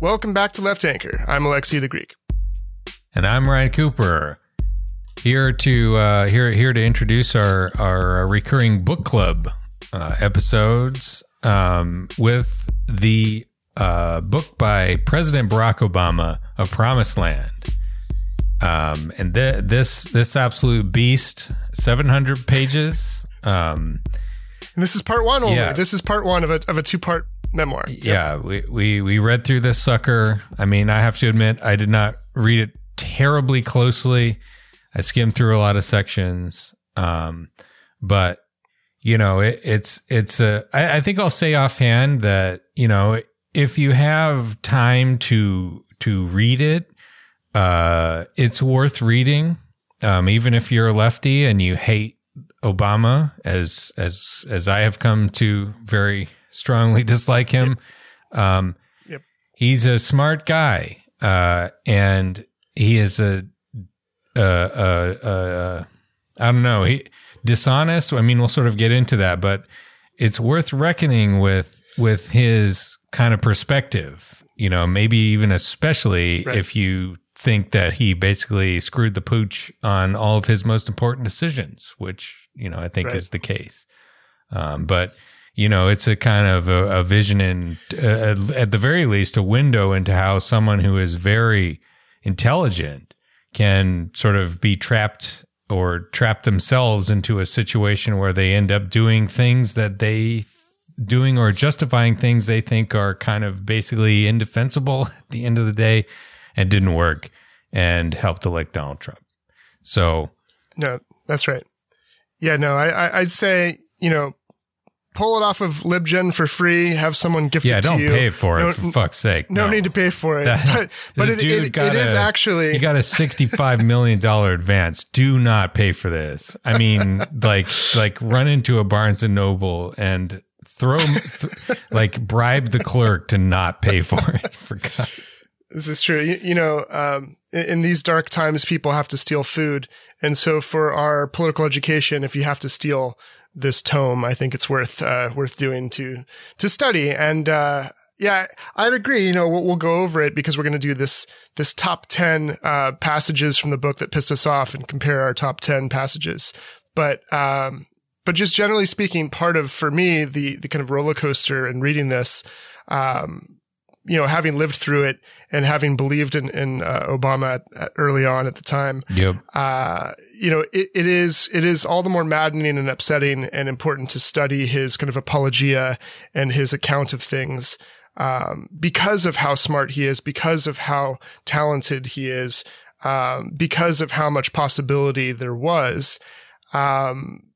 Welcome back to Left Anchor. I'm Alexi the Greek. And I'm Ryan Cooper. Here to uh, here here to introduce our our recurring book club uh, episodes um, with the uh, book by President Barack Obama, "A Promised Land." Um, and th- this this absolute beast, seven hundred pages. Um, And this is part one only. Yeah. This is part one of a, of a two part memoir. Yeah, we, we we read through this sucker. I mean, I have to admit, I did not read it terribly closely. I skimmed through a lot of sections, um, but you know, it, it's it's a. I, I think I'll say offhand that you know, if you have time to to read it, uh, it's worth reading. Um, even if you're a lefty and you hate Obama, as as as I have come to very strongly dislike him. Um, Yep. he's a smart guy, uh, and he is a, uh, uh, uh, I don't know, he dishonest. I mean, we'll sort of get into that, but it's worth reckoning with with his kind of perspective. You know, maybe even especially Right. if you think that he basically screwed the pooch on all of his most important decisions, which you know I think Right. is the case. Um, but you know, it's a kind of a, a vision and uh, at the very least a window into how someone who is very intelligent can sort of be trapped or trap themselves into a situation where they end up doing things that they doing or justifying things they think are kind of basically indefensible at the end of the day and didn't work and helped elect Donald Trump. So No, that's right. Yeah, no, I, I I'd say you know, pull it off of LibGen for free. Have someone gift yeah, it to you don't pay for it for fuck's sake. No, need to pay for it. That- but but it, it, it is a- actually you got a sixty-five million dollar advance. Do not pay for this. I mean, like, like run into a Barnes and Noble and throw, th- like, bribe the clerk to not pay for it. For God. This is true. You, you know, um, in, in these dark times, people have to steal food, and so for our political education, if you have to steal this tome, I think it's worth uh, worth doing to to study. And uh, yeah, I'd agree. You know, we'll, we'll go over it because we're going to do this this top ten uh, passages from the book that pissed us off and compare our top ten passages. But um, but just generally speaking, part of for me the the kind of roller coaster in reading this. Um, you know, having lived through it and having believed in, in uh, Obama at, at early on at the time, Yep. uh, you know, it, it is it is all the more maddening and upsetting and important to study his kind of apologia and his account of things um, because of how smart he is, because of how talented he is, um, because of how much possibility there was. Um,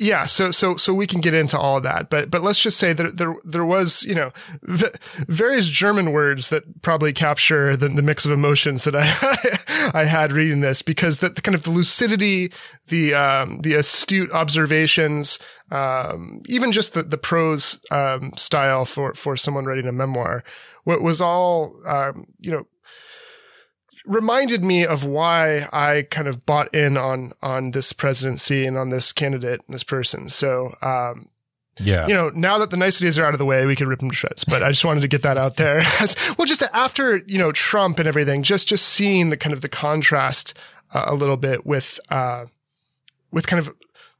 yeah, so so so we can get into all of that, but but let's just say that there there was you know v- various German words that probably capture the, the mix of emotions that I I had reading this because that the kind of lucidity, the um, the astute observations, um, even just the the prose um, style for for someone writing a memoir, what was all um, you know reminded me of why I kind of bought in on on this presidency and on this candidate and this person. So, um, Yeah. you know, now that the niceties are out of the way, we could rip them to shreds. But I just wanted to get that out there. As, well, just after you know Trump and everything, just just seeing the kind of the contrast uh, a little bit with uh, with kind of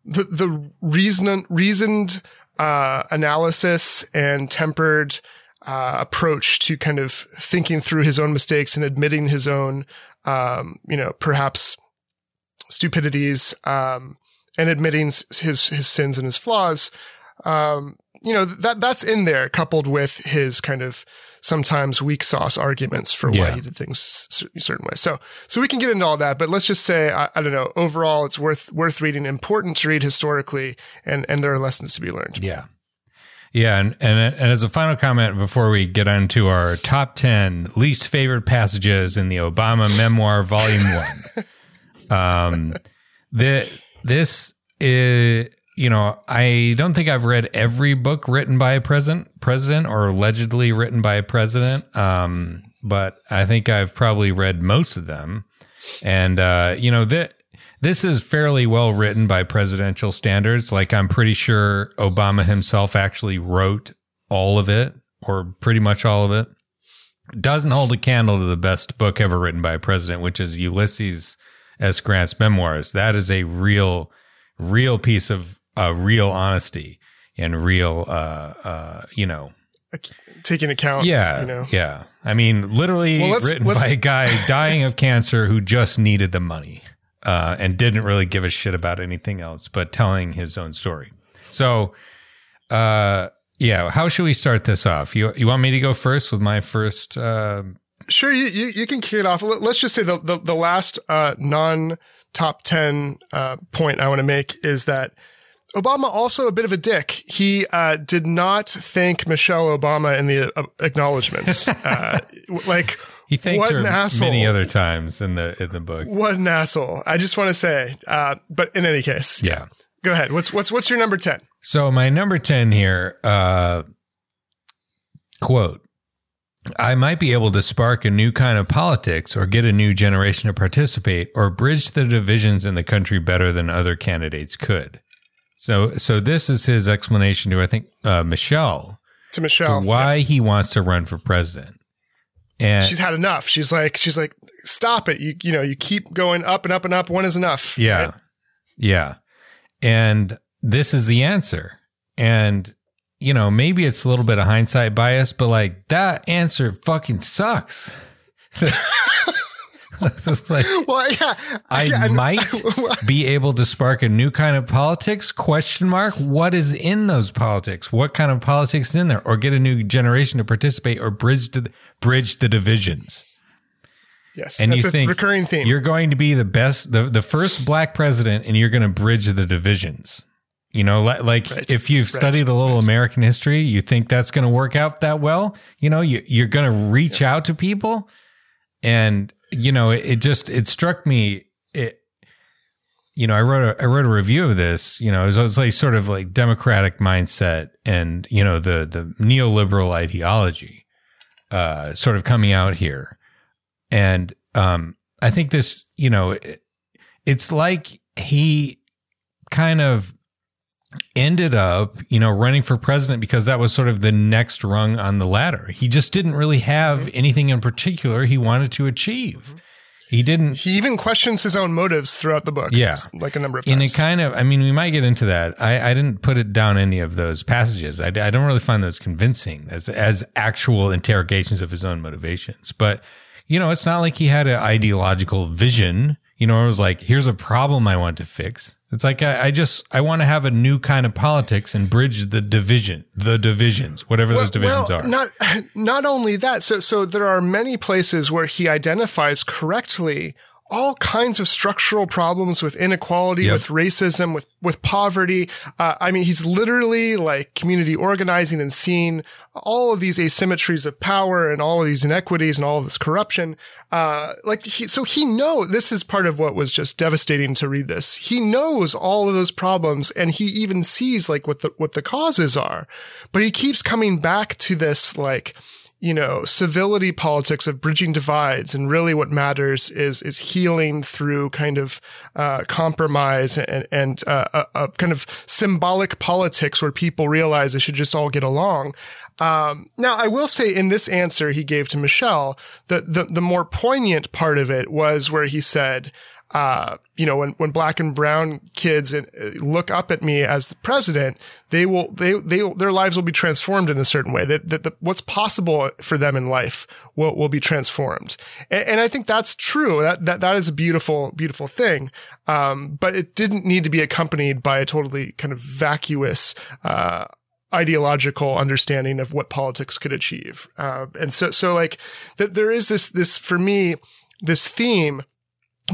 the the reason reasoned uh, analysis and tempered uh, approach to kind of thinking through his own mistakes and admitting his own, um, you know, perhaps stupidities, um, and admitting his his sins and his flaws. Um, you know that that's in there, coupled with his kind of sometimes weak sauce arguments for why Yeah. he did things a certain way. So so we can get into all that, but let's just say I, I don't know. Overall, it's worth worth reading, important to read historically, and and there are lessons to be learned. Yeah. Yeah, and, and and as a final comment before we get on to our top ten least favorite passages in the Obama memoir, Volume One, um, the this is you know I don't think I've read every book written by a president president or allegedly written by a president, um, but I think I've probably read most of them, and uh, you know that this is fairly well written by presidential standards. Like I'm pretty sure Obama himself actually wrote all of it or pretty much all of it. doesn't hold a candle to the best book ever written by a president, which is Ulysses S. Grant's memoirs. That is a real, real piece of uh, real honesty and real, uh, uh, you know, taking account. Yeah, you know. yeah. I mean, literally Well, let's- written let's- by a guy dying of cancer who just needed the money uh, and didn't really give a shit about anything else, but telling his own story. So, uh, yeah. How should we start this off? You you want me to go first with my first? Uh, Sure, you, you, you can kick it off. Let- Let's just say the, the, the last uh, non top 10 uh, point I want to make is that Obama also a bit of a dick. He uh, did not thank Michelle Obama in the uh, acknowledgments. uh, like, he thanked What her an asshole. many other times in the in the book. what an asshole! I just want to say. Uh, but in any case, Yeah. go ahead. What's what's what's your number ten? So my number 10 here, uh, quote, I might be able to spark a new kind of politics or get a new generation to participate or bridge the divisions in the country better than other candidates could. So, so this is his explanation to, I think, uh, Michelle, To to Michelle, why he wants to run for president. And she's had enough. She's like, she's like, stop it. You you know, you keep going up and up and up. One is enough. Yeah. right? Yeah. And this is the answer. And, you know, maybe it's a little bit of hindsight bias, but like that answer fucking sucks. It's like, Well, yeah. I yeah, might be able to spark a new kind of politics question mark what is in those politics what kind of politics is in there or get a new generation to participate or bridge the, bridge the divisions yes, and that's you a think recurring theme. you're going to be the best the, the first black president and you're going to bridge the divisions you know like Right. if you've Right. studied a little american history you think that's going to work out that well you know you, you're going to reach out to people and you know it, it just it struck me it you know i wrote a i wrote a review of this you know it was, it was like sort of like democratic mindset and you know the the neoliberal ideology uh sort of coming out here. And um i think this you know it, it's like he kind of ended up you know running for president because that was sort of the next rung on the ladder. He just didn't really have mm-hmm. anything in particular he wanted to achieve. Mm-hmm. He didn't he even questions his own motives throughout the book. Yeah. like a number of and times. it kind of i mean we might get into that. I, I didn't put it down any of those passages. I, I don't really find those convincing as as actual interrogations of his own motivations. But you know it's not like he had an ideological vision you know it was like here's a problem i want to fix it's like i, I just i want to have a new kind of politics and bridge the division the divisions whatever those divisions well, are. Not not only that, so so there are many places where he identifies correctly all kinds of structural problems with inequality, Yep. with racism, with with poverty. Uh, I mean, he's literally like community organizing and seeing all of these asymmetries of power and all of these inequities and all of this corruption. Uh, like he, so he know this is part of what was just devastating to read this. He knows all of those problems and he even sees like what the, what the causes are, but he keeps coming back to this like, you know, civility politics of bridging divides. And really what matters is, is healing through kind of, uh, compromise and, and, uh, a, a kind of symbolic politics where people realize they should just all get along. Um, now I will say in this answer he gave to Michelle, that the, the more poignant part of it was where he said, uh, you know, when, when black and brown kids uh, look up at me as the president, they will, they, they, their lives will be transformed in a certain way that, that, that what's possible for them in life will, will be transformed. And, and I think that's true. That, that, that is a beautiful, beautiful thing. Um, but it didn't need to be accompanied by a totally kind of vacuous, uh, ideological understanding of what politics could achieve. Uh, and so, so like that there is this, this for me, this theme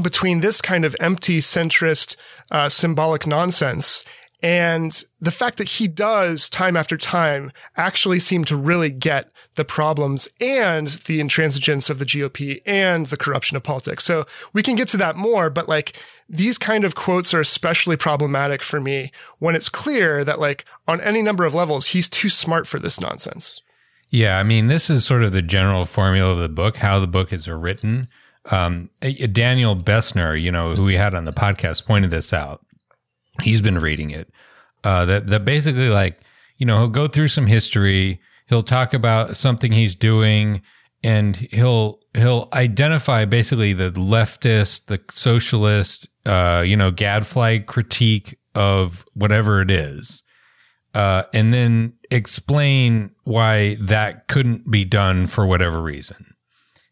between this kind of empty centrist, uh, symbolic nonsense and the fact that he does time after time actually seem to really get the problems and the intransigence of the GOP and the corruption of politics. So we can get to that more, but like these kind of quotes are especially problematic for me when it's clear that like on any number of levels, he's too smart for this nonsense. Yeah, I mean, this is sort of the general formula of the book, how the book is written. Um, Daniel Bessner, you know, who we had on the podcast, pointed this out. He's been reading it. Uh, that that basically, like, you know, he'll go through some history. He'll talk about something he's doing, and he'll he'll identify basically the leftist, the socialist, uh, you know, gadfly critique of whatever it is, uh, and then explain why that couldn't be done for whatever reason,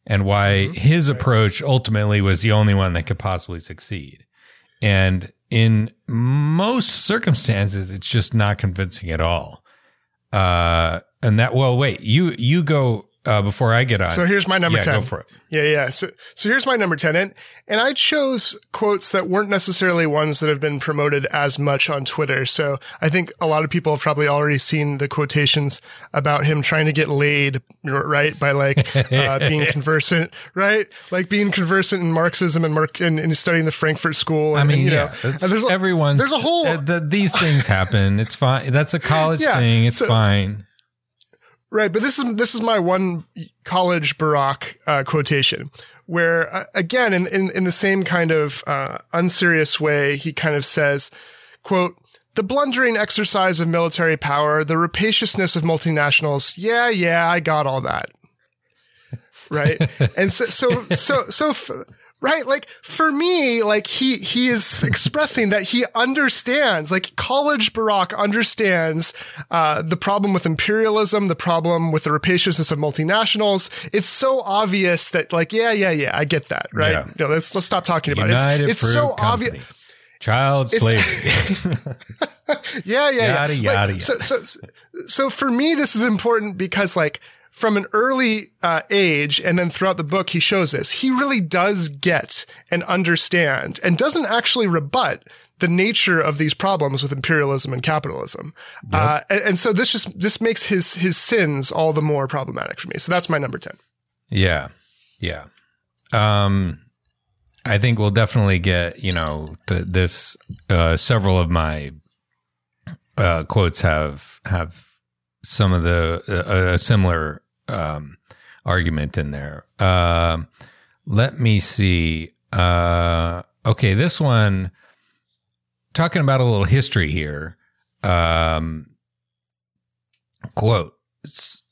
and why mm-hmm. his approach ultimately was the only one that could possibly succeed. And in most circumstances, it's just not convincing at all. Uh, and that, well, wait, you, you go uh, before I get on. So here's my number yeah, 10. Go for it. Yeah, yeah. So, so here's my number 10. And, and I chose quotes that weren't necessarily ones that have been promoted as much on Twitter. So I think a lot of people have probably already seen the quotations about him trying to get laid, right? By like, uh, being conversant, right? Like being conversant in Marxism and, Mark, and, and studying the Frankfurt School. And, I mean, and, you yeah, know, there's everyone's, there's a whole, uh, the, these things happen. It's fine. That's a college yeah, thing. It's so, fine. Right, but this is this is my one college Barack uh, quotation, where uh, again, in, in in the same kind of uh, unserious way, he kind of says, "quote The blundering exercise of military power, the rapaciousness of multinationals. Yeah, yeah, I got all that." Right, and so so so so. F- right? Like for me, like he, he is expressing that he understands, like college Barack understands, uh, the problem with imperialism, the problem with the rapaciousness of multinationals. It's so obvious that like, yeah, yeah, yeah, I get that, right? Yeah. Know, let's, let's stop talking about United it. It's, it's so obvious. Child slavery. yeah, yeah, yada, yeah. Yada, like, yada. So, so, so for me, this is important because like, from an early uh, age and then throughout the book he shows this. He really does get and understand and doesn't actually rebut the nature of these problems with imperialism and capitalism. Yep. uh, and, and, so this just this makes his his sins all the more problematic for me. So that's my number 10 yeah. Yeah. Um i think we'll definitely get you know this uh several of my uh quotes have have some of the uh, a similar um, argument in there. Uh, let me see. Uh, okay, this one, talking about a little history here. Um, quote,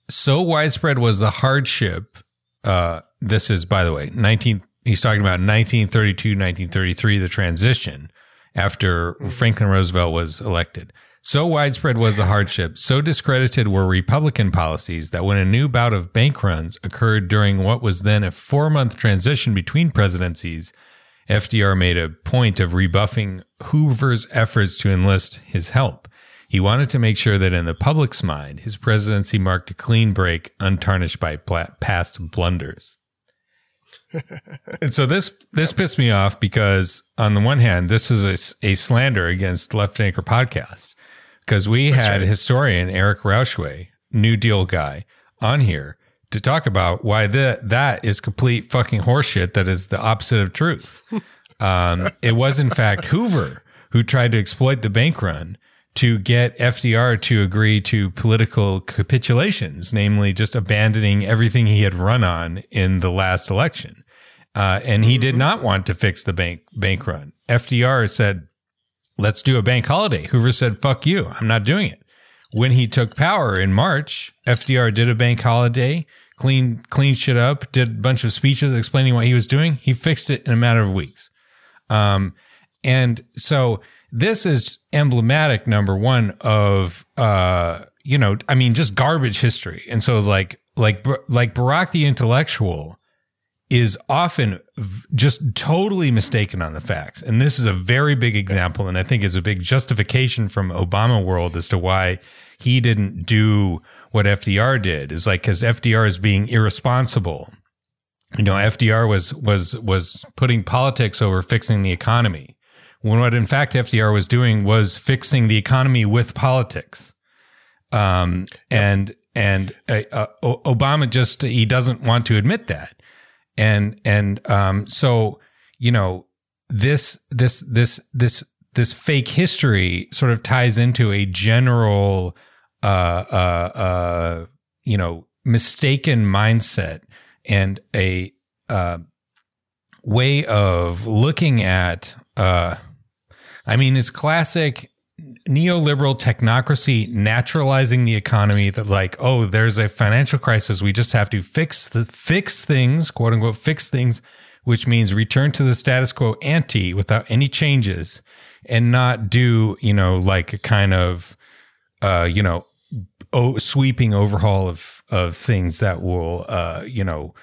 so widespread was the hardship. Uh, this is, by the way, 19, he's talking about 1932, 1933, the transition after Franklin Roosevelt was elected. So widespread was the hardship, so discredited were Republican policies that when a new bout of bank runs occurred during what was then a four month transition between presidencies, FDR made a point of rebuffing Hoover's efforts to enlist his help. He wanted to make sure that in the public's mind, his presidency marked a clean break, untarnished by past blunders. and so this this pissed me off because on the one hand, this is a, a slander against Left Anchor podcasts because we That's had right. historian Eric Rauchway, New Deal guy, on here to talk about why that that is complete fucking horseshit. That is the opposite of truth. um, it was in fact Hoover who tried to exploit the bank run to get FDR to agree to political capitulations, namely just abandoning everything he had run on in the last election. Uh, and he did mm-hmm. not want to fix the bank bank run. FDR said, let's do a bank holiday. Hoover said, fuck you. I'm not doing it. When he took power in March, FDR did a bank holiday, cleaned, cleaned shit up, did a bunch of speeches explaining what he was doing. He fixed it in a matter of weeks. Um, and so this is emblematic, number one, of, uh, you know, I mean, just garbage history. And so like, like, like Barack the intellectual is often just totally mistaken on the facts. And this is a very big example. And I think is a big justification from Obama world as to why he didn't do what FDR did is like, cause FDR is being irresponsible. You know, FDR was, was, was putting politics over fixing the economy when what in fact FDR was doing was fixing the economy with politics. Um, and, and uh, uh, Obama just, he doesn't want to admit that and and um so you know this this this this this fake history sort of ties into a general uh uh uh you know mistaken mindset and a uh way of looking at uh I mean it's classic neoliberal technocracy naturalizing the economy that like, oh, there's a financial crisis. We just have to fix the fix things, quote unquote, fix things, which means return to the status quo ante without any changes and not do, you know, like a kind of, uh, you know, oh, sweeping overhaul of, of things that will, uh, you know,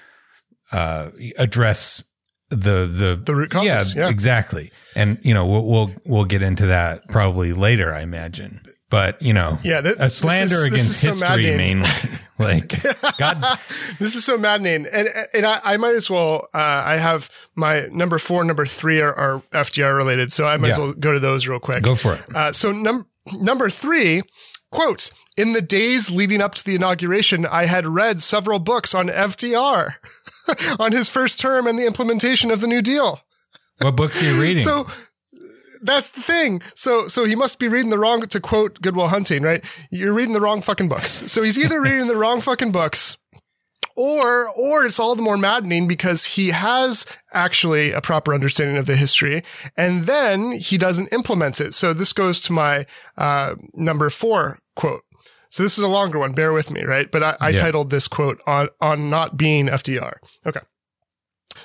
uh, address the the The root causes, yeah. exactly. And you know we'll, we'll we'll get into that probably later i imagine. But you know Yeah, th- a slander is- against so history mainly. Like god this is so maddening, and and I, I might as well. Uh, I have my number four, and number three are, are FDR related, so I might as well go to those real quick. go for it. Uh, so num- number three, quote, in the days leading up to the inauguration, I had read several books on FDR, on his first term and the implementation of the New Deal. what books are you reading So that's the thing. So so he must be reading the wrong to quote Goodwill Hunting, right? You're reading the wrong fucking books. So he's either reading the wrong fucking books or or it's all the more maddening because he has actually a proper understanding of the history and then he doesn't implement it. So this goes to my uh, number 4 quote. So this is a longer one, bear with me, right? But I, I Yeah. titled this quote on on not being FDR. Okay.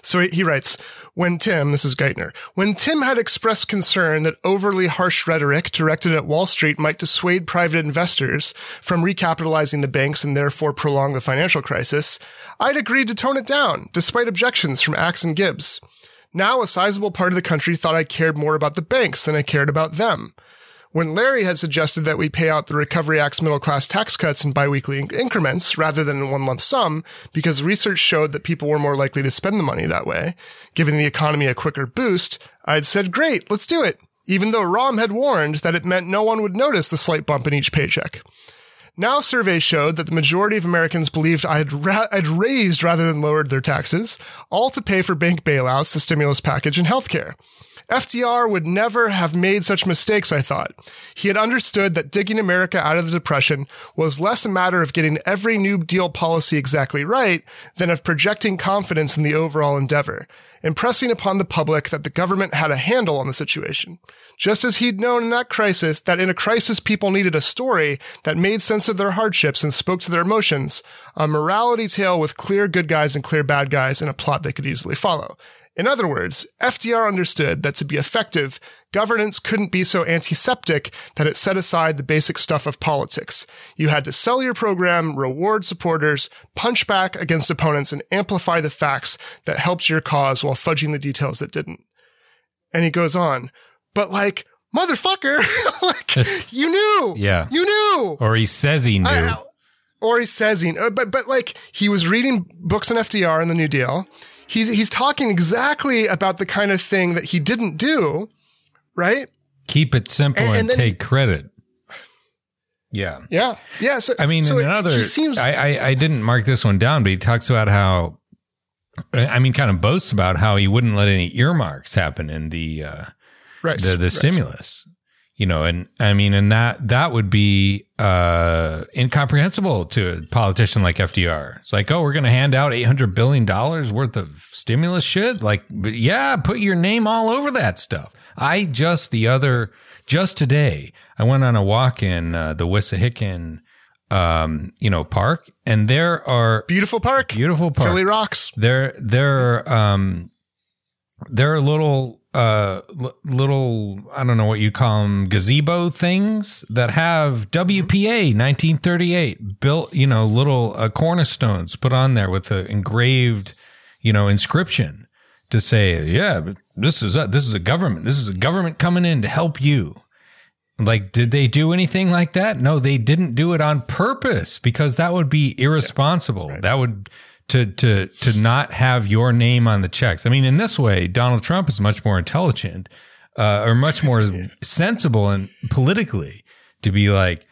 So he- writes, when Tim, this is Geithner, when Tim had expressed concern that overly harsh rhetoric directed at Wall Street might dissuade private investors from recapitalizing the banks and therefore prolong the financial crisis, I'd agreed to tone it down, despite objections from Axe and Gibbs. Now a sizable part of the country thought I cared more about the banks than I cared about them. When Larry had suggested that we pay out the Recovery Act's middle class tax cuts in biweekly in- increments rather than in one lump sum, because research showed that people were more likely to spend the money that way, giving the economy a quicker boost, I'd said, great, let's do it. Even though Rahm had warned that it meant no one would notice the slight bump in each paycheck. Now surveys showed that the majority of Americans believed I had, ra- I'd raised rather than lowered their taxes, all to pay for bank bailouts, the stimulus package, and healthcare. FDR would never have made such mistakes, I thought. He had understood that digging America out of the Depression was less a matter of getting every New Deal policy exactly right than of projecting confidence in the overall endeavor, impressing upon the public that the government had a handle on the situation. Just as he'd known in that crisis that in a crisis people needed a story that made sense of their hardships and spoke to their emotions, a morality tale with clear good guys and clear bad guys and a plot they could easily follow. In other words, FDR understood that to be effective, governance couldn't be so antiseptic that it set aside the basic stuff of politics. You had to sell your program, reward supporters, punch back against opponents, and amplify the facts that helped your cause while fudging the details that didn't. And he goes on, but like, motherfucker, like, you knew. Yeah. You knew. or he says he knew I- or he says he, uh, but but like he was reading books on FDR and the New Deal. He's he's talking exactly about the kind of thing that he didn't do, right? keep it simple And- and, and take credit yeah Yeah, yeah. So I mean, so in another, he seems I, I I didn't mark this one down, but he talks about how, I mean, kind of boasts about how he wouldn't let any earmarks happen in the uh, right. the the right. stimulus, you know, and I mean, and that that would be uh, incomprehensible to a politician like FDR. It's like, oh, we're going to hand out eight hundred billion dollars worth of stimulus shit, like, yeah, put your name all over that stuff. I just the other just today, I went on a walk in uh, the Wissahickon, um, you know, park, and there are Beautiful park, beautiful park. Philly rocks. There, there, um, there are little, uh, l- little, I don't know what you call them, gazebo things that have WPA 1938 built, you know, little uh, cornerstones put on there with an engraved, you know, inscription to say, yeah, but this is a, this is a government. This is a government coming in to help you. Like, did they do anything like that? No, they didn't do it on purpose because that would be irresponsible. That would to to to not have your name on the checks. I mean, in this way, Donald Trump is much more intelligent uh, or much more sensible and politically to be like,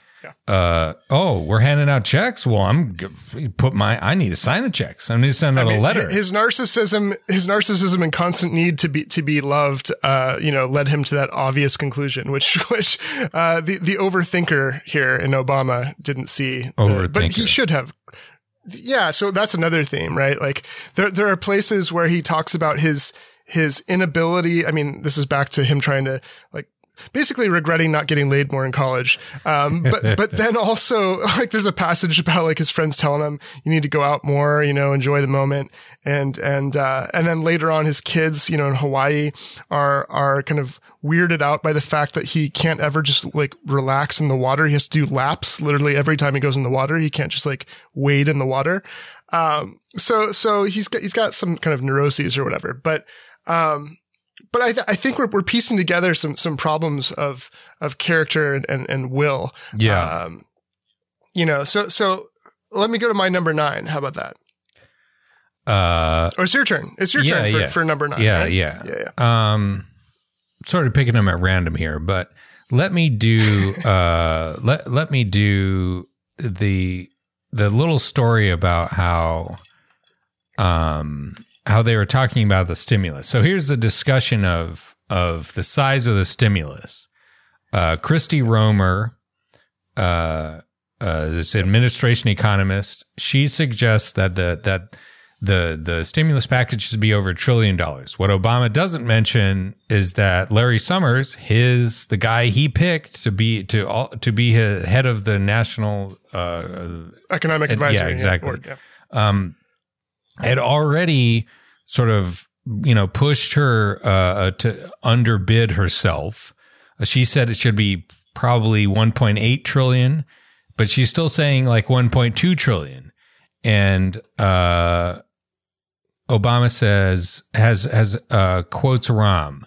uh, oh, we're handing out checks. Well, I'm g- put my I need to sign the checks. I need to send out I mean, a letter. His narcissism, his narcissism and constant need to be to be loved, uh, you know, led him to that obvious conclusion, which which uh, the the overthinker here in Obama didn't see, the- but he should have. Yeah, so that's another theme, right? Like there there are places where he talks about his his inability. I mean, this is back to him trying to like basically regretting not getting laid more in college. Um, but but then also like there's a passage about like his friends telling him you need to go out more, you know, enjoy the moment, and and uh, and then later on his kids, you know, in Hawaii are are kind of weirded out by the fact that he can't ever just like relax in the water. He has to do laps literally every time he goes in the water. He can't just like wade in the water. Um, so, so he's got, he's got some kind of neuroses or whatever, but, um, but I, th- I think we're, we're piecing together some, some problems of, of character and, and, and will. Yeah. Um, you know, so, so let me go to my number nine. How about that? Uh, Or it's your turn. It's your Yeah, turn for, yeah. for number nine. yeah, right? yeah. Yeah. Yeah. Um, sort of picking them at random here, but let me do uh let let me do the the little story about how um how they were talking about the stimulus. So here's the discussion of of the size of the stimulus. Uh Christy Romer uh uh, this administration economist, she suggests that the that the the stimulus package should be over a trillion dollars. What Obama doesn't mention is that Larry Summers, his the guy he picked to be to all to be head of the national uh, Economic And- yeah, advisory. exactly. board, yeah. um, had already sort of you know pushed her uh, to underbid herself. Uh, She said it should be probably 1.8 trillion, but she's still saying like 1.2 trillion. And uh, Obama says has has uh, quotes Rahm.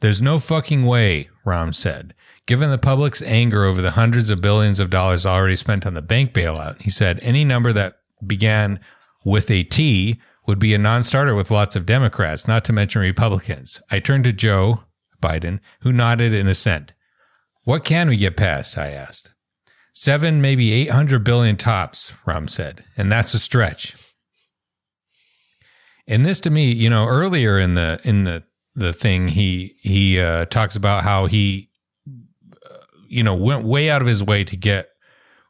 There's no fucking way, Rahm said. Given the public's anger over the hundreds of billions of dollars already spent on the bank bailout, he said any number that began with a T would be a non-starter with lots of Democrats, not to mention Republicans. I turned to Joe Biden, who nodded in assent. What can we get past? I asked. Seven, maybe 800 billion tops, Rahm said. And that's a stretch. And this to me, you know, earlier in the, in the, the thing, he, he, uh, talks about how he, uh, you know, went way out of his way to get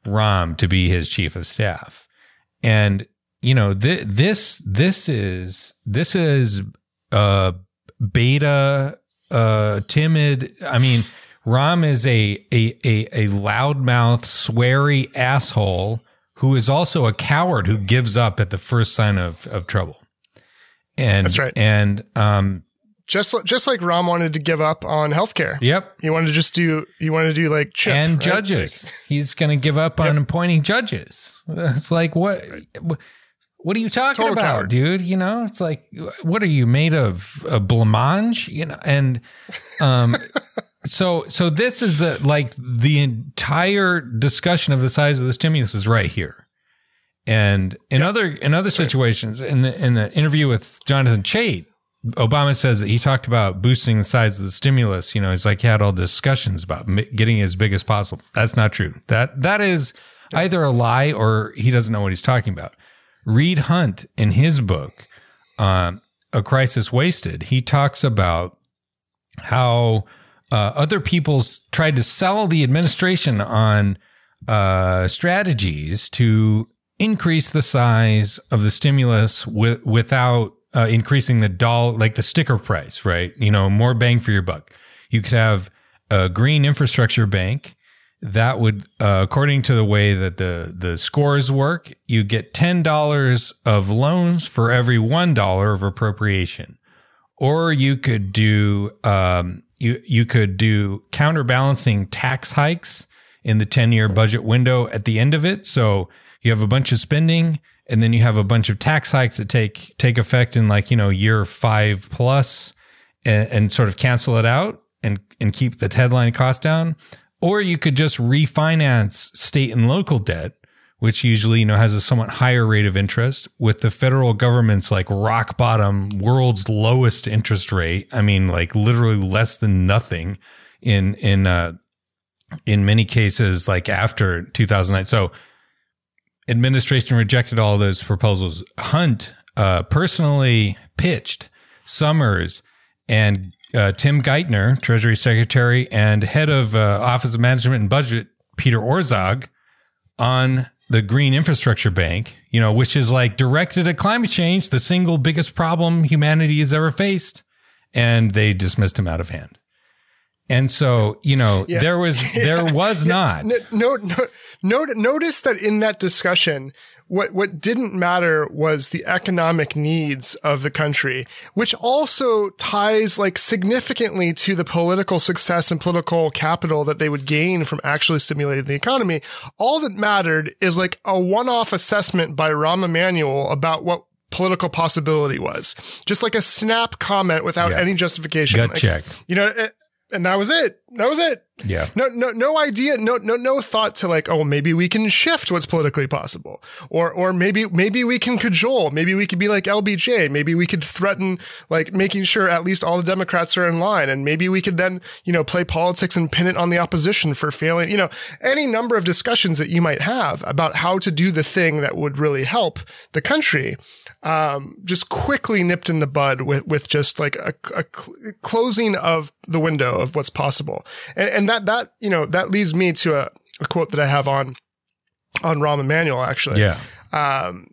Rahm to be his chief of staff. And, you know, th- this, this is, this is, uh, beta, uh, timid. I mean, Rahm is a, a, a, a loudmouth, sweary asshole who is also a coward who gives up at the first sign of, of trouble. And, That's right. And, um, Just, just like Rahm wanted to give up on healthcare. yep. He wanted to just do, he wanted to do like chip. and right? judges. He's going to give up on appointing judges. It's like what? What are you talking Total about, coward. dude? You know, it's like what are you made of? A blancmange? You know, and um, so so this is the like the entire discussion of the size of the stimulus is right here. And in other in other situations, in the in the interview with Jonathan Chait, Obama says that he talked about boosting the size of the stimulus. You know, he's like he had all discussions about getting it as big as possible. That's not true. That that is either a lie or he doesn't know what he's talking about. Reed Hundt in his book, um, "A Crisis Wasted," he talks about how uh, other people's tried to sell the administration on uh, strategies to increase the size of the stimulus wi- without uh, increasing the doll like the sticker price, right? You know, more bang for your buck. You could have a green infrastructure bank that would, uh, according to the way that the the scores work, you get ten dollars of loans for every one dollar of appropriation. Or you could do um, you you could do counterbalancing tax hikes in the 10 year budget window at the end of it. So you have a bunch of spending and then you have a bunch of tax hikes that take take effect in like you know year 5 plus and, and sort of cancel it out and and keep the headline cost down or you could just refinance state and local debt which usually you know has a somewhat higher rate of interest with the federal government's like rock bottom world's lowest interest rate. I mean like literally less than nothing in in uh in many cases like after 2009 so administration rejected all those proposals. Hundt uh personally pitched summers and uh, tim geithner treasury secretary and head of uh, office of management and budget peter orszag on the Green Infrastructure Bank, you know, which is like directed at climate change, the single biggest problem humanity has ever faced. And they dismissed him out of hand. And so, you know, Yeah. there was there was not. No, no, no, no, notice that in that discussion, what, what didn't matter was the economic needs of the country, which also ties like significantly to the political success and political capital that they would gain from actually stimulating the economy. All that mattered is like a one-off assessment by Rahm Emanuel about what political possibility was. Just like a snap comment without Yeah. any justification. Gut Like, check. You know, and that was it. That was it. Yeah. No, no, no idea. No, no, no thought to like, oh, maybe we can shift what's politically possible, or, or maybe, maybe we can cajole. Maybe we could be like LBJ. Maybe we could threaten like making sure at least all the Democrats are in line, and maybe we could then, you know, play politics and pin it on the opposition for failing. You know, any number of discussions that you might have about how to do the thing that would really help the country um, just quickly nipped in the bud with, with just like a, a cl- closing of the window of what's possible. And, and that, that, you know, that leads me to a, a quote that I have on, on Rahm Emanuel, actually. Yeah. Um,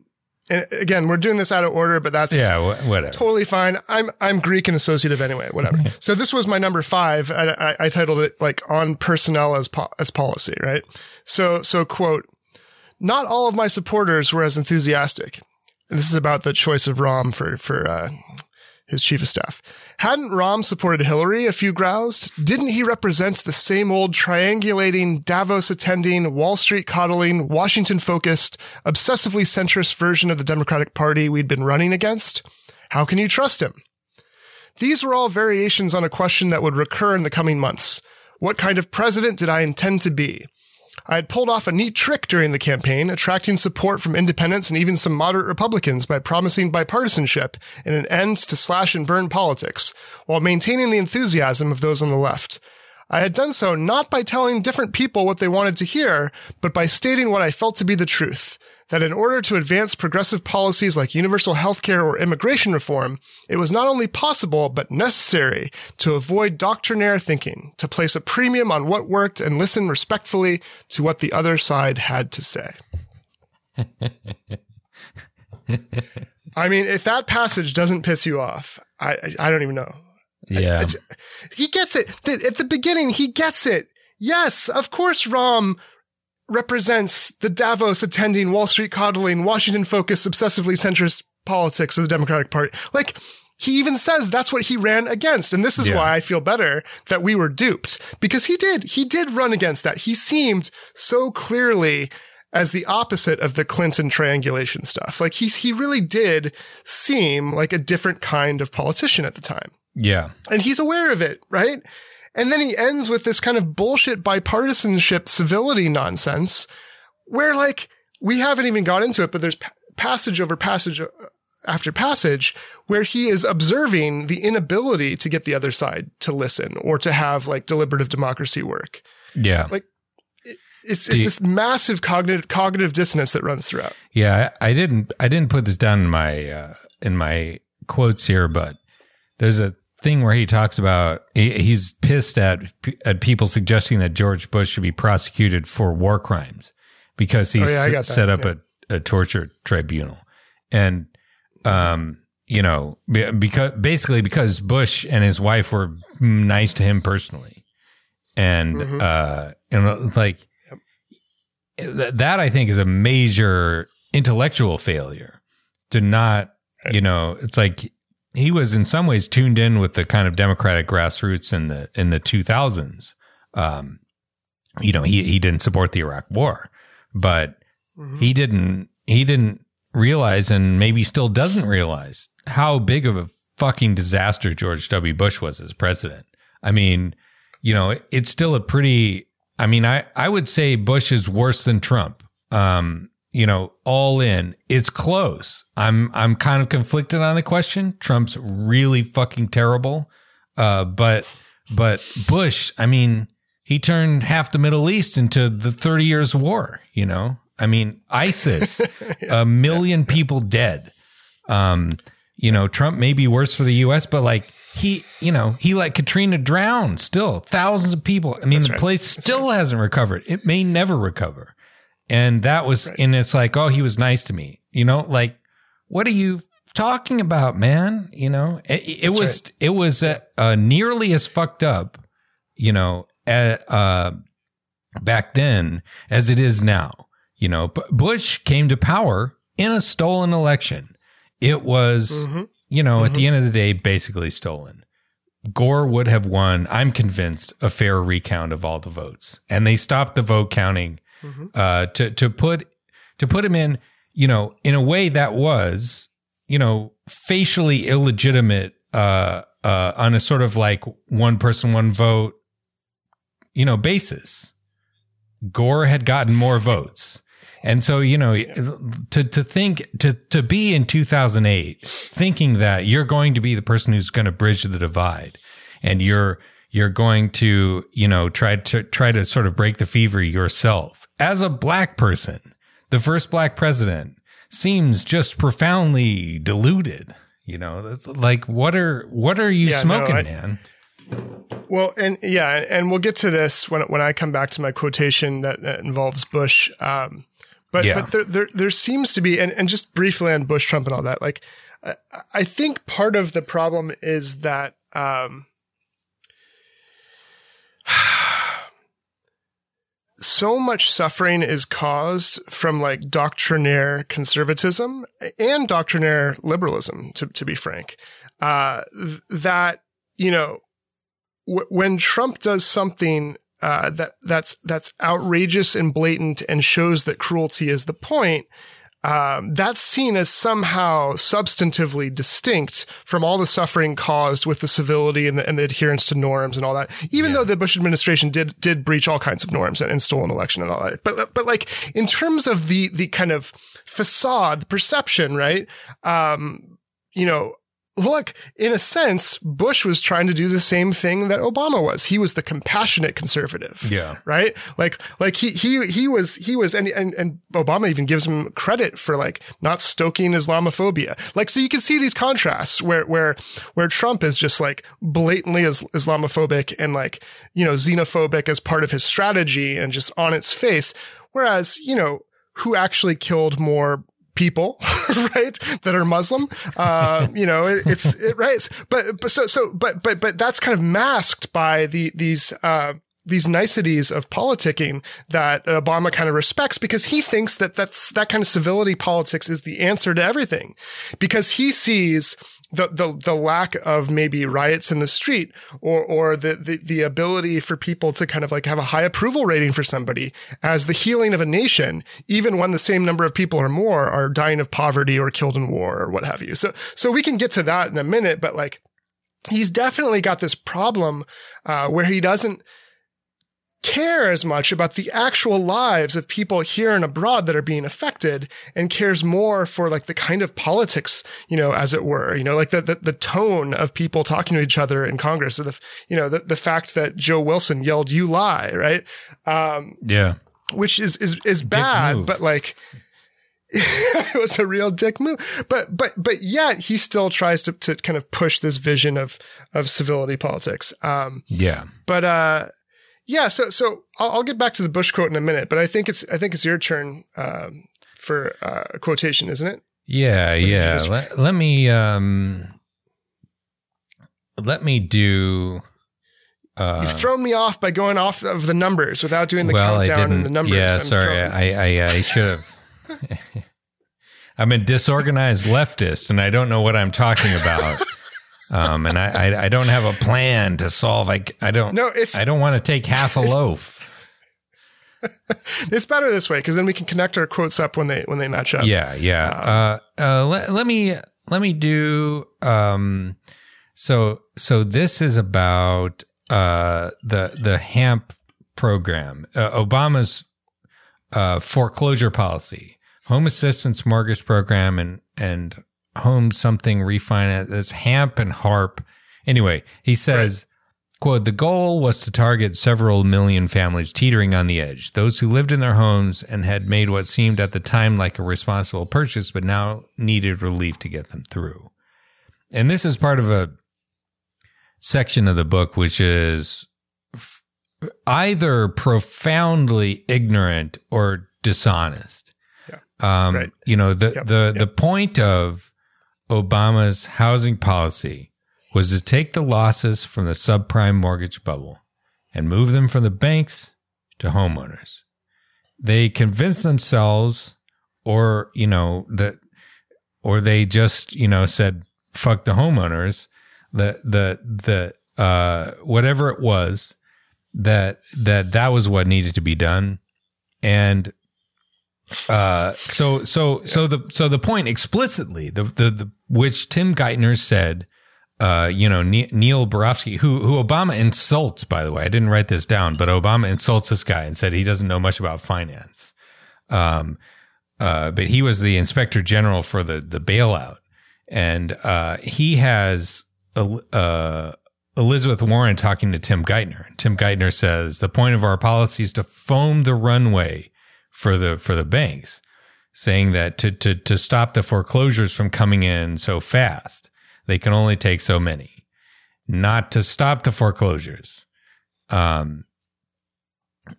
and again, we're doing this out of order, but that's Yeah. wh- Whatever. totally fine. I'm I'm Greek and associative anyway. Whatever. so this was my number five. I, I, I titled it like on personnel as po- as policy. Right. So so quote. Not all of my supporters were as enthusiastic. And this is about the choice of Rahm for for uh, his chief of staff. Hadn't Rahm supported Hillary? A few groused. Didn't he represent the same old triangulating, Davos attending, Wall Street coddling, Washington focused, obsessively centrist version of the Democratic Party we'd been running against? How can you trust him? These were all variations on a question that would recur in the coming months. What kind of president did I intend to be? I had pulled off a neat trick during the campaign, attracting support from independents and even some moderate Republicans by promising bipartisanship and an end to slash and burn politics, while maintaining the enthusiasm of those on the left. I had done so not by telling different people what they wanted to hear, but by stating what I felt to be the truth. That in order to advance progressive policies like universal health care or immigration reform, it was not only possible, but necessary to avoid doctrinaire thinking, to place a premium on what worked and listen respectfully to what the other side had to say. I mean, if that passage doesn't piss you off, I, I, I don't even know. Yeah. He gets it. At the beginning, he gets it. Yes, of course, Rahm represents the Davos attending, Wall Street coddling, Washington focused, obsessively centrist politics of the Democratic Party. Like, he even says that's what he ran against. And this is Yeah. why I feel better that we were duped because he did, he did run against that. He seemed so clearly as the opposite of the Clinton triangulation stuff. Like he, he really did seem like a different kind of politician at the time yeah. and he's aware of it, right? And then he ends with this kind of bullshit bipartisanship civility nonsense where like we haven't even got into it, but there's pa- passage over passage uh, after passage where he is observing the inability to get the other side to listen or to have like deliberative democracy work. Yeah. Like, It's, it's The- this massive cognitive cognitive dissonance that runs throughout. Yeah, I, I didn't I didn't put this down in my uh, in my quotes here, but there's a thing where he talks about he, he's pissed at at people suggesting that George Bush should be prosecuted for war crimes because he Oh, yeah, s- set up yeah. a, a torture tribunal, and um, you know, be- because basically because Bush and his wife were nice to him personally, and Mhm. uh, and uh, like th- that I think is a major intellectual failure to not, you know, it's like he was in some ways tuned in with the kind of democratic grassroots in the in the 2000s. Um, you know, he he didn't support the Iraq War, but Mhm. he didn't he didn't realize and maybe still doesn't realize how big of a fucking disaster George W. Bush was as president. I mean, you know, it's still a pretty I mean, I I would say Bush is worse than Trump. Um, you know, all in. It's close. I'm I'm kind of conflicted on the question. Trump's really fucking terrible. Uh, but but Bush, I mean, he turned half the Middle East into the 30 years war, you know? I mean, ISIS, a million people dead. Um, you know, Trump may be worse for the US, but like he, you know, he let Katrina drown still thousands of people. I mean, That's the right. place still hasn't recovered. It may never recover. And that was, and it's like, oh, he was nice to me, you know, like, what are you talking about, man? You know, it, it was, it was uh, uh, nearly as fucked up you know, uh, uh, back then as it is now. You know, Bush came to power in a stolen election. It was, mm-hmm. you know, mm-hmm. at the mm-hmm. end of the day, basically stolen. Gore would have won, I'm convinced, a fair recount of all the votes. And they stopped the vote counting mm-hmm. uh, to to put to put him in, you know, in a way that was, you know, facially illegitimate uh, uh, on a sort of like one person, one vote, you know, basis. Gore had gotten more votes. And so, you know, to, to think, to, to be in 2008, thinking that you're going to be the person who's going to bridge the divide and you're, you're going to, you know, try to, try to sort of break the fever yourself as a black person, the first black president seems just profoundly deluded. You know, that's like, what are, what are you yeah, smoking, no, I, man? Well, and yeah, and we'll get to this when when I come back to my quotation that, that involves Bush. Um, but yeah. but there, there, there seems to be, and, and just briefly on Bush, Trump, and all that. Like, I, I think part of the problem is that um, so much suffering is caused from like doctrinaire conservatism and doctrinaire liberalism. To to be frank, uh, th- that you know, w- when Trump does something uh, that that's that's outrageous and blatant and shows that cruelty is the point. Um, that's seen as somehow substantively distinct from all the suffering caused with the civility and the, and the adherence to norms and all that. Even yeah. though the Bush administration did did breach all kinds of norms and, and stole an election and all that, but but like in terms of the the kind of facade, perception, right? Um, you know, look, in a sense, Bush was trying to do the same thing that Obama was. He was the compassionate conservative. Yeah. Right. Like, like he, he, he was, he was, and, and, and Obama even gives him credit for like not stoking Islamophobia. Like, so you can see these contrasts where, where, where Trump is just like blatantly is Islamophobic and like, you know, xenophobic as part of his strategy and just on its face. Whereas, you know, who actually killed more people, right, that are Muslim. Uh, you know, it, it's it, right. But but so so but but but that's kind of masked by the these uh, these niceties of politicking that Obama kind of respects because he thinks that that's that kind of civility politics is the answer to everything because he sees the, the, the lack of maybe riots in the street or, or the, the, the ability for people to kind of like have a high approval rating for somebody as the healing of a nation, even when the same number of people or more are dying of poverty or killed in war or what have you. So, so we can get to that in a minute, but like, he's definitely got this problem, uh, where he doesn't, care as much about the actual lives of people here and abroad that are being affected and cares more for like the kind of politics, you know, as it were, you know, like the, the, the tone of people talking to each other in Congress or the, you know, the, the fact that Joe Wilson yelled, you lie, right? Um, yeah. Which is, is, is bad, but like, it was a real dick move. But but but yet he still tries to to kind of push this vision of of civility politics. Um, yeah. But uh, yeah, so so I'll, I'll, get back to the Bush quote in a minute, but I think it's I think it's your turn um, for uh, a quotation, isn't it? Yeah, yeah. Let, let me um, let me do. Uh, You've thrown me off by going off of the numbers without doing the well, countdown and the numbers. Yeah, I'm sorry, I I, I should have. I'm a disorganized leftist, and I don't know what I'm talking about. Um, and I, I, I, don't have a plan to solve. I, I don't, no, it's, I don't want to take half a loaf. it's better this way because then we can connect our quotes up when they when they match up. Yeah, yeah. Um, uh, uh, let, let me let me do. Um, so so this is about uh the the HAMP program, uh, Obama's uh, foreclosure policy, home assistance mortgage program, and and home something refinance. It's Hamp and Harp. Anyway, he says, right. quote, the goal was to target several million families teetering on the edge, those who lived in their homes and had made what seemed at the time like a responsible purchase, but now needed relief to get them through. And this is part of a section of the book, which is f- either profoundly ignorant or dishonest. Yeah. Um, right. You know, the, yep. the, yep. the point of Obama's housing policy was to take the losses from the subprime mortgage bubble and move them from the banks to homeowners. They convinced themselves, or, you know, that, or they just, you know, said, fuck the homeowners, the, the, the, uh, whatever it was, that, that that was what needed to be done. And, uh, so, so, so the, so the point explicitly, the, the, the, which Tim Geithner said, uh, you know, Neil Barofsky, who who Obama insults, by the way. I didn't write this down, but Obama insults this guy and said he doesn't know much about finance. Um, uh, but he was the inspector general for the the bailout, and uh, he has uh, Elizabeth Warren talking to Tim Geithner. Tim Geithner says the point of our policy is to foam the runway for the for the banks, saying that to to to stop the foreclosures from coming in so fast. They can only take so many. Not to stop the foreclosures. Um,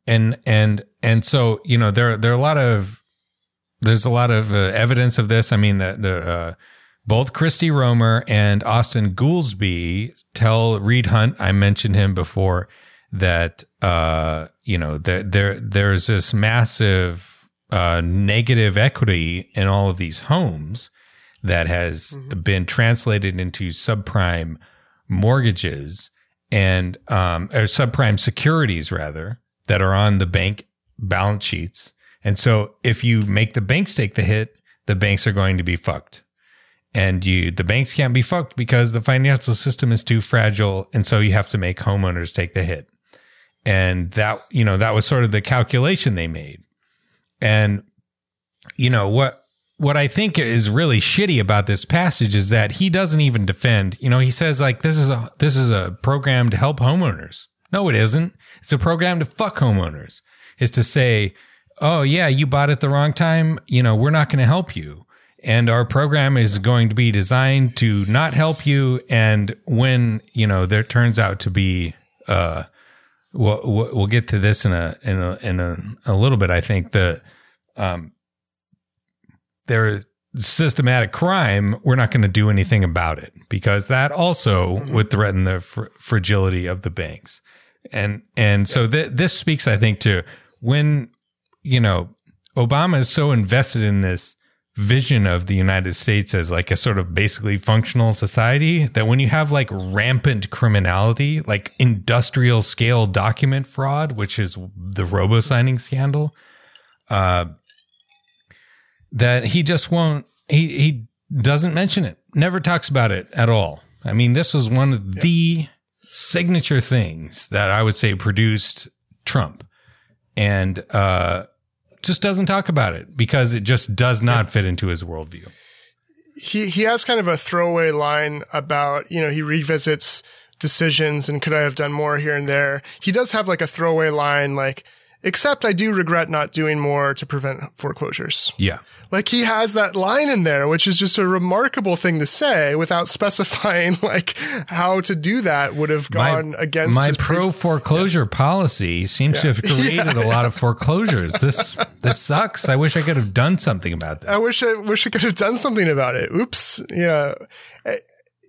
and and and so you know there there are a lot of there's a lot of uh, evidence of this. I mean that the uh, both Christy Romer and Austan Goolsbee tell Reed Hundt, I mentioned him before that uh, you know there there there's this massive uh, negative equity in all of these homes that has mm-hmm. been translated into subprime mortgages and um, or subprime securities rather that are on the bank balance sheets. And so if you make the banks take the hit, the banks are going to be fucked. And you the banks can't be fucked because the financial system is too fragile and so you have to make homeowners take the hit. And that you know that was sort of the calculation they made. And you know what what I think is really shitty about this passage is that he doesn't even defend. You know, he says like this is a this is a program to help homeowners. No, it isn't. It's a program to fuck homeowners. Is to say, oh yeah, you bought it the wrong time. You know, we're not going to help you. And our program is going to be designed to not help you. And when you know there turns out to be, uh, we'll we'll get to this in a in a in a, a little bit. I think the um there systematic crime, we're not going to do anything about it because that also mm-hmm. would threaten the fr- fragility of the banks. And and so th- this speaks, I think, to when you know Obama is so invested in this vision of the United States as like a sort of basically functional society that when you have like rampant criminality, like industrial scale document fraud, which is the robo signing scandal, uh, that he just won't he he doesn't mention it never talks about it at all i mean this was one of yeah. the signature things that i would say produced trump and uh just doesn't talk about it because it just does not yeah. fit into his worldview he he has kind of a throwaway line about you know he revisits decisions and could i have done more here and there he does have like a throwaway line like except I do regret not doing more to prevent foreclosures. Yeah. Like he has that line in there, which is just a remarkable thing to say without specifying like how to do that would have gone my, against my pro foreclosure yeah. policy seems yeah. to have created yeah. a lot of foreclosures. This this sucks. I wish I could have done something about this. I wish I wish I could have done something about it. Oops. Yeah.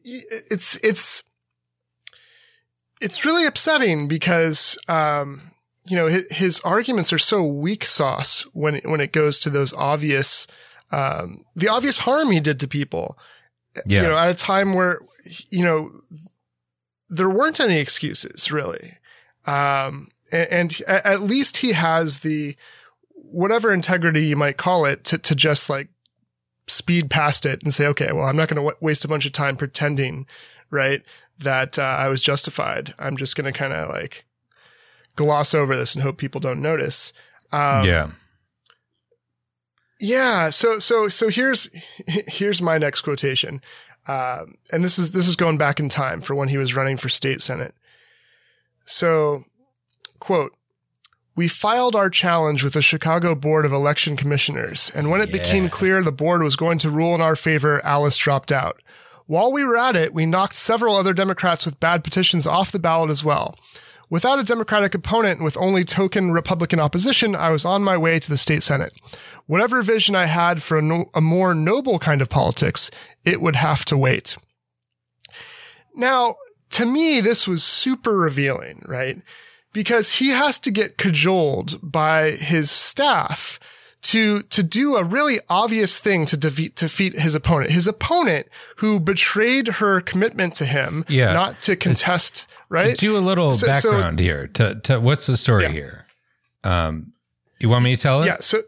It's it's it's really upsetting because um you know, his, his, arguments are so weak sauce when, when it goes to those obvious, um, the obvious harm he did to people. Yeah. You know, at a time where, you know, there weren't any excuses really. Um, and, and at least he has the, whatever integrity you might call it to, to just like speed past it and say, okay, well, I'm not going to w- waste a bunch of time pretending, right, that uh, I was justified. I'm just going to kind of like gloss over this and hope people don't notice. Um, yeah. Yeah. So, so, so here's, here's my next quotation. Um, and this is, this is going back in time for when he was running for state senate. So, quote, we filed our challenge with the Chicago Board of Election Commissioners, and when it yeah. became clear the board was going to rule in our favor, Alice dropped out. While we were at it, we knocked several other Democrats with bad petitions off the ballot as well. Without a Democratic opponent with only token Republican opposition, I was on my way to the state Senate. Whatever vision I had for a, no- a more noble kind of politics, it would have to wait. Now, to me, this was super revealing, right? because he has to get cajoled by his staff to to do a really obvious thing to defeat defeat his opponent. His opponent who betrayed her commitment to him, Yeah. not to contest, right? Do a little So- so- background here. To, to what's the story Yeah. here? Um, you want me to tell it? Yeah, so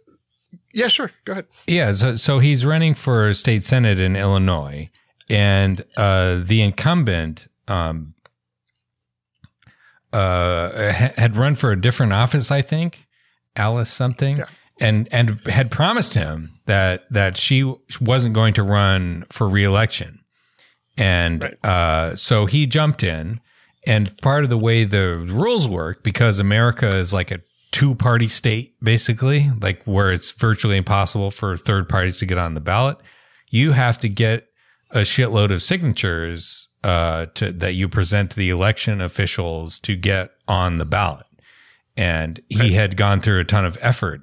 yeah, sure. Go ahead. Yeah, so, so he's running for state senate in Illinois, and uh, the incumbent um, uh, had run for a different office, I think, Alice something, Yeah. And and had promised him that that she wasn't going to run for reelection, and Right. uh, so he jumped in. And part of the way the rules work, because America is like a two party state, basically, like where it's virtually impossible for third parties to get on the ballot, you have to get a shitload of signatures uh, to that you present to the election officials to get on the ballot. And he had gone through a ton of effort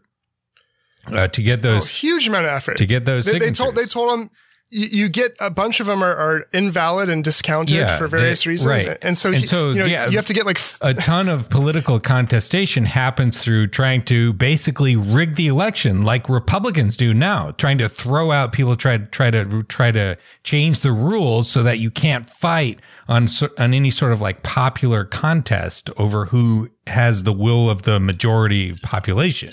uh, to get those Oh, those huge amount of effort. to get those they, they told they told him you, you get a bunch of them are, are invalid and discounted Yeah, for various they- reasons, right. and so And he- so, you, know, yeah, you have to get like f- a ton of political contestation happens through trying to basically rig the election like Republicans do now, trying to throw out people try to try to try to change the rules so that you can't fight on on any sort of like popular contest over who has the will of the majority population.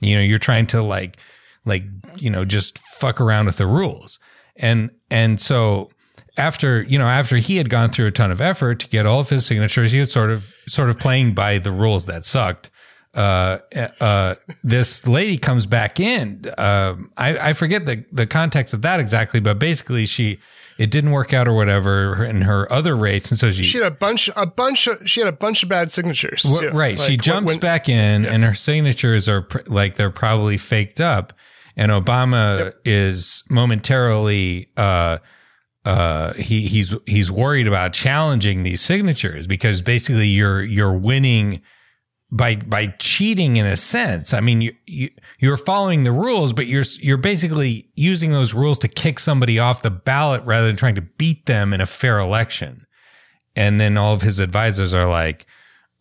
You know, you're trying to like like you know just fuck around with the rules. And and so after you know after he had gone through a ton of effort to get all of his signatures he was sort of sort of playing by the rules that sucked uh, uh, this lady comes back in. Um, I, I forget the, the context of that exactly, but basically she, it didn't work out or whatever in her other race. And so she, she had a bunch a bunch of she had a bunch of bad signatures. Right. she jumps when- back in and her signatures are pr- like they're probably faked up. And Obama is momentarily, uh, uh, he, he's, he's worried about challenging these signatures because basically you're, you're winning by, by cheating in a sense. I mean, you, you, you're following the rules, but you're, you're basically using those rules to kick somebody off the ballot rather than trying to beat them in a fair election. And then all of his advisors are like,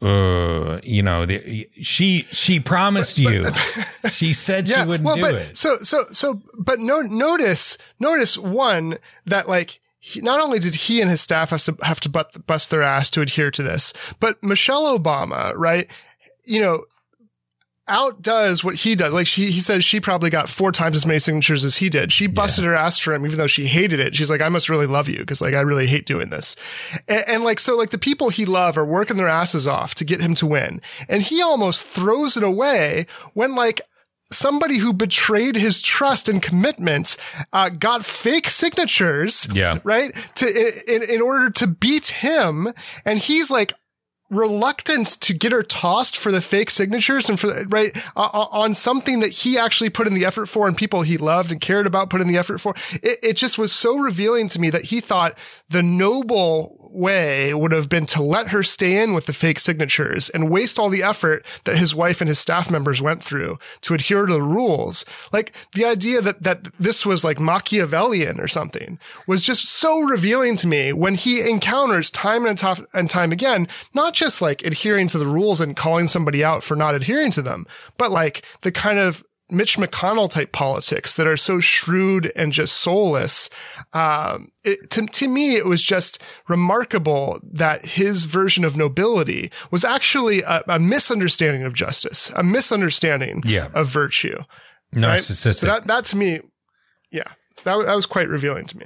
uh, you know, the, she she promised you. she said she wouldn't do but it. So so so but no notice notice one that like he, not only did he and his staff have to have to butt, bust their ass to adhere to this, but Michelle Obama, right? You know, outdoes what he does. Like she, he says she probably got four times as many signatures as he did. She busted her ass for him, even though she hated it. She's like, I must really love you because like I really hate doing this. And, and like so, like the people he loved are working their asses off to get him to win, and he almost throws it away when like somebody who betrayed his trust and commitment uh, got fake signatures Yeah. right to in, in order to beat him and he's like reluctant to get her tossed for the fake signatures and for right uh, on something that he actually put in the effort for and people he loved and cared about put in the effort for. It, it just was so revealing to me that he thought the noble way would have been to let her stay in with the fake signatures and waste all the effort that his wife and his staff members went through to adhere to the rules. Like the idea that, that this was like Machiavellian or something was just so revealing to me when he encounters time and time and time again, not just like adhering to the rules and calling somebody out for not adhering to them, but like the kind of Mitch McConnell type politics that are so shrewd and just soulless. Um, it, to, to me, it was just remarkable that his version of nobility was actually a, a misunderstanding of justice, a misunderstanding Yeah. of virtue. right? Narcissistic. So that, that to me, yeah, so that, that was quite revealing to me.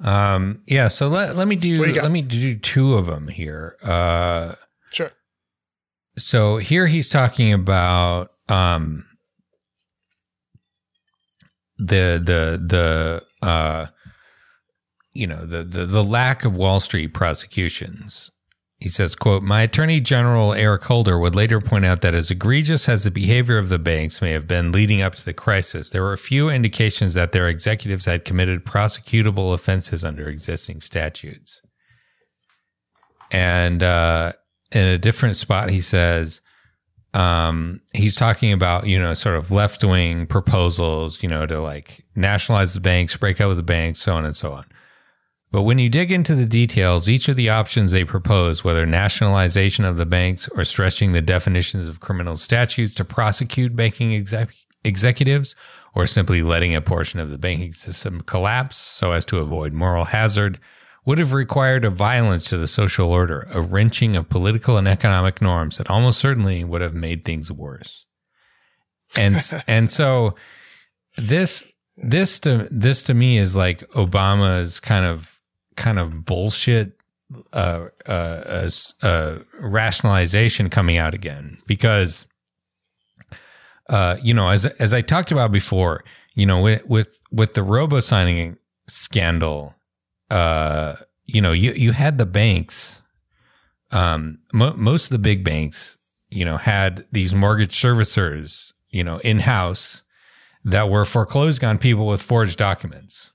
um, yeah. So let, let me do, do let me do two of them here. Uh, Sure. so here he's talking about, um, the, the, the, uh, you know, the, the, the lack of Wall Street prosecutions. He says, quote, my attorney general, Eric Holder, would later point out that as egregious as the behavior of the banks may have been leading up to the crisis, there were a few indications that their executives had committed prosecutable offenses under existing statutes. And, uh, in a different spot, he says, um, he's talking about, you know, sort of left wing proposals, you know, to like nationalize the banks, break up with the banks, so on and so on. But when you dig into the details, each of the options they propose, whether nationalization of the banks or stretching the definitions of criminal statutes to prosecute banking exec- executives, or simply letting a portion of the banking system collapse so as to avoid moral hazard, would have required a violence to the social order, a wrenching of political and economic norms that almost certainly would have made things worse. And and so this this to this to me is like Obama's kind of kind of bullshit uh, uh, uh, rationalization coming out again because uh, you know as as I talked about before, you know with with with the robo signing scandal, uh, you know you you had the banks, um, mo- most of the big banks, you know, had these mortgage servicers, you know, in house that were foreclosing on people with forged documents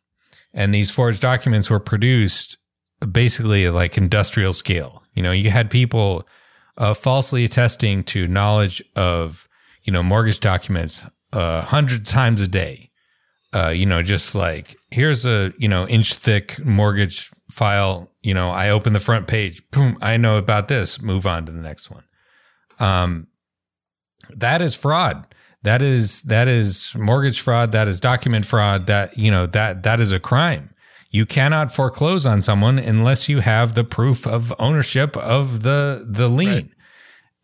and these forged documents were produced basically like industrial scale. You know, you had people uh, falsely attesting to knowledge of, you know, mortgage documents uh, hundreds of times a day. Uh, you know, just like here's a you know inch thick mortgage file. You know, I open the front page, boom, I know about this. Move on to the next one. Um, that is fraud that is that is mortgage fraud that is document fraud that you know that that is a crime you cannot foreclose on someone unless you have the proof of ownership of the the lien right.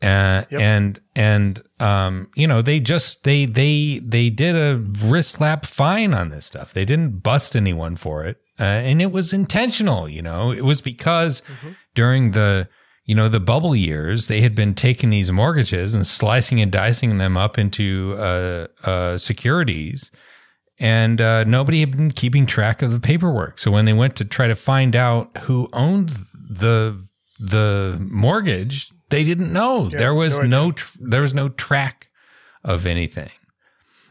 Uh, yep. and and um you know they just they they they did a wrist slap fine on this stuff they didn't bust anyone for it uh, and it was intentional you know it was because mm-hmm. during the you know, the bubble years, they had been taking these mortgages and slicing and dicing them up into uh, uh, securities. And uh, nobody had been keeping track of the paperwork. So when they went to try to find out who owned the the mortgage, they didn't know. Yeah, there was no, tr- there was no track of anything.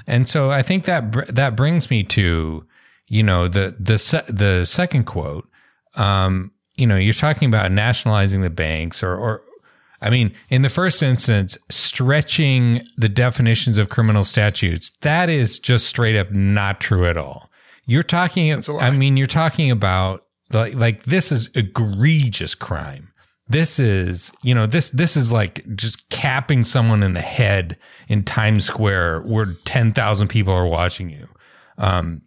And so I think that br- that brings me to you know the the se- the second quote. Um, you know, you're talking about nationalizing the banks or, or, I mean, in the first instance, stretching the definitions of criminal statutes, that is just straight up not true at all. You're talking, I mean, you're talking about like, like this is egregious crime. This is, you know, this, this is like just capping someone in the head in Times Square where 10,000 people are watching you. Um,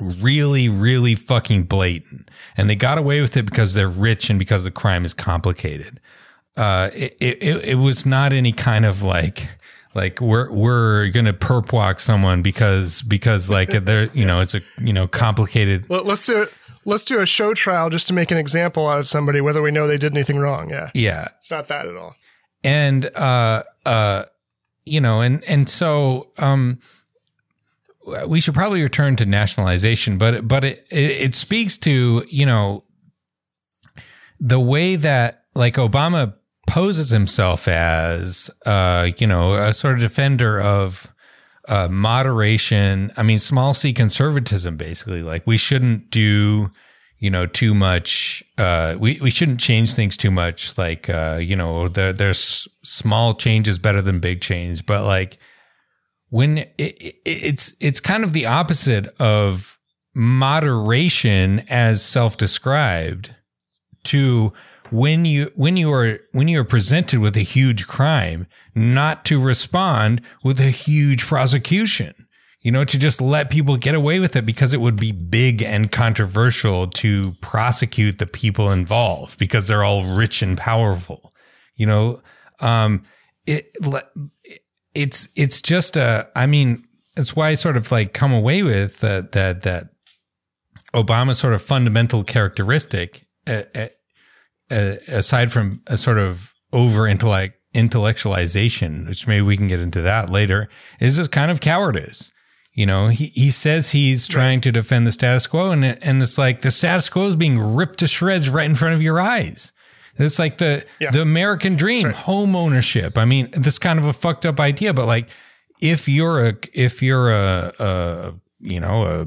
really, really fucking blatant. And they got away with it because they're rich and because the crime is complicated. Uh, it, it, it was not any kind of like, like we're, we're to perp walk someone because, because like they're, you know, it's a, you know, complicated. Well, let's do it. Let's do a show trial just to make an example out of somebody, whether we know they did anything wrong. Yeah. Yeah. It's not that at all. And, uh, uh, you know, and, and so, um, we should probably return to nationalization, but but it, it, it speaks to you know the way that like Obama poses himself as uh you know a sort of defender of uh moderation. I mean, small c conservatism, basically. Like we shouldn't do you know too much. Uh, we we shouldn't change things too much. Like uh, you know, there, there's small changes better than big change, but like when it, it, it's it's kind of the opposite of moderation as self-described to when you when you are when you are presented with a huge crime not to respond with a huge prosecution you know to just let people get away with it because it would be big and controversial to prosecute the people involved because they're all rich and powerful you know um it, it it's it's just a. I mean, it's why I sort of like come away with uh, that that Obama's sort of fundamental characteristic, uh, aside from a sort of over intellect intellectualization, which maybe we can get into that later, is just kind of cowardice. You know, he, he says he's trying right. to defend the status quo, and and it's like the status quo is being ripped to shreds right in front of your eyes. It's like the yeah. the American dream, right. home ownership. I mean, this kind of a fucked up idea, but like if you're a if you're a, a you know a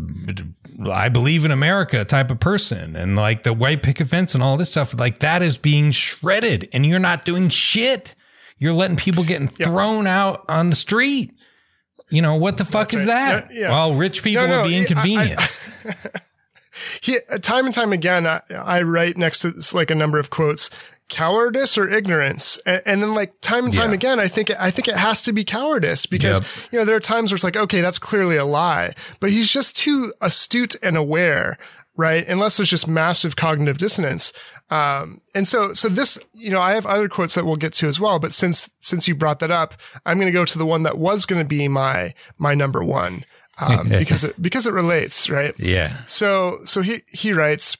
I believe in America type of person, and like the white picket fence and all this stuff, like that is being shredded, and you're not doing shit. You're letting people getting thrown out on the street. You know what the fuck That's is right. that? Yeah, yeah. Well, rich people no, no, would be inconvenienced. I, I, he, time and time again, I, I write next to like a number of quotes, cowardice or ignorance. And, and then like time and time Yeah. again, I think, I think it has to be cowardice because, Yep. you know, there are times where it's like, okay, that's clearly a lie, but he's just too astute and aware, right? Unless there's just massive cognitive dissonance. Um, and so, so this, you know, I have other quotes that we'll get to as well, but since, since you brought that up, I'm going to go to the one that was going to be my, my number one. Um, because it, because it relates, right? Yeah. So, so he, he writes,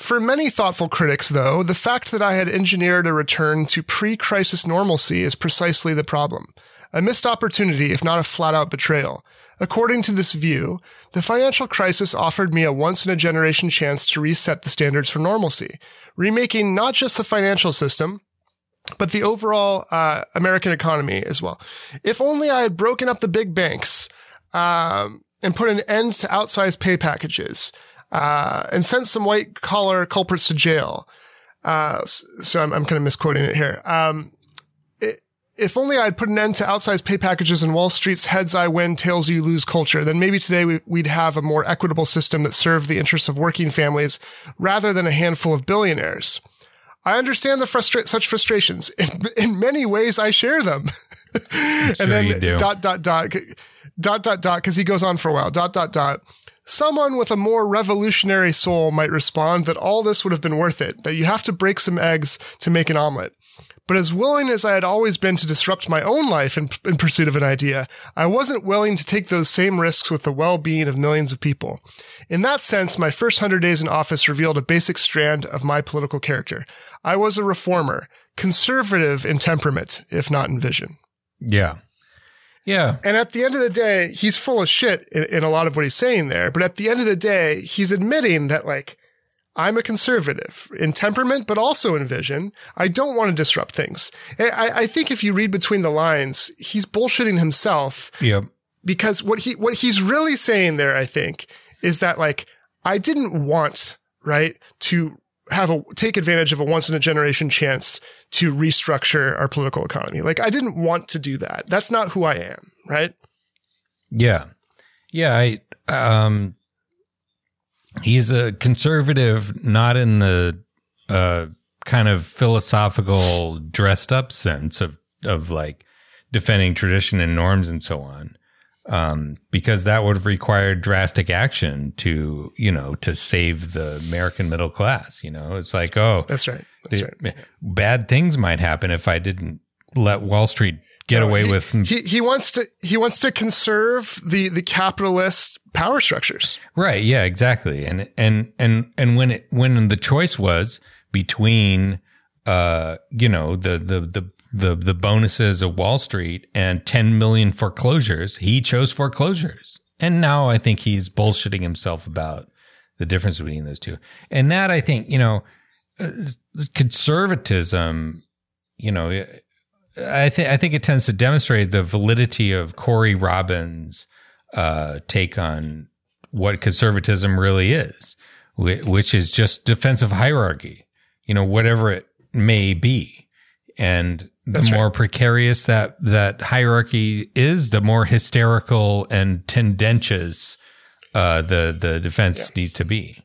for many thoughtful critics, though, the fact that I had engineered a return to pre-crisis normalcy is precisely the problem. A missed opportunity, if not a flat-out betrayal. According to this view, the financial crisis offered me a once-in-a-generation chance to reset the standards for normalcy, remaking not just the financial system, but the overall uh, American economy as well. If only I had broken up the big banks um, and put an end to outsized pay packages uh, and sent some white collar culprits to jail. Uh, so I'm, I'm kind of misquoting it here. Um, it, if only I'd put an end to outsized pay packages and Wall Street's heads I win, tails you lose culture, then maybe today we, we'd have a more equitable system that served the interests of working families rather than a handful of billionaires. I understand the frustra- such frustrations. In, in many ways, I share them. and Sure then dot dot dot dot dot dot because he goes on for a while. Dot dot dot. Someone with a more revolutionary soul might respond that all this would have been worth it. That you have to break some eggs to make an omelet. But as willing as I had always been to disrupt my own life in, in pursuit of an idea, I wasn't willing to take those same risks with the well-being of millions of people. In that sense, my first hundred days in office revealed a basic strand of my political character. I was a reformer, conservative in temperament, if not in vision. Yeah. Yeah. And at the end of the day, he's full of shit in, in a lot of what he's saying there. But at the end of the day, he's admitting that like, I'm a conservative in temperament, but also in vision. I don't want to disrupt things. I- I, I think if you read between the lines, he's bullshitting himself Yep. because what he what he's really saying there, I think, is that like I didn't want right to have a take advantage of a once in a generation chance to restructure our political economy. Like I didn't want to do that. That's not who I am, right? Yeah. Yeah. I, um, he's a conservative, not in the, uh, kind of philosophical dressed up sense of, of like defending tradition and norms and so on. Um, because that would have required drastic action to, you know, to save the American middle class. You know, it's like, oh, That's right. That's the- right. bad things might happen if I didn't let Wall Street get No, away he, with he he wants to he wants to conserve the the capitalist power structures. Right. Yeah. Exactly. And and and and when it when the choice was between, uh, you know, the the the the the bonuses of Wall Street and 10 million foreclosures, he chose foreclosures. And now I think he's bullshitting himself about the difference between those two. And that I think, you know, uh, conservatism, you know, I think I think it tends to demonstrate the validity of Corey Robin's uh, take on what conservatism really is, which is just defensive hierarchy, you know, whatever it may be. And the That's right. more precarious that, that hierarchy is, the more hysterical and tendentious, uh, the, the defense needs to be.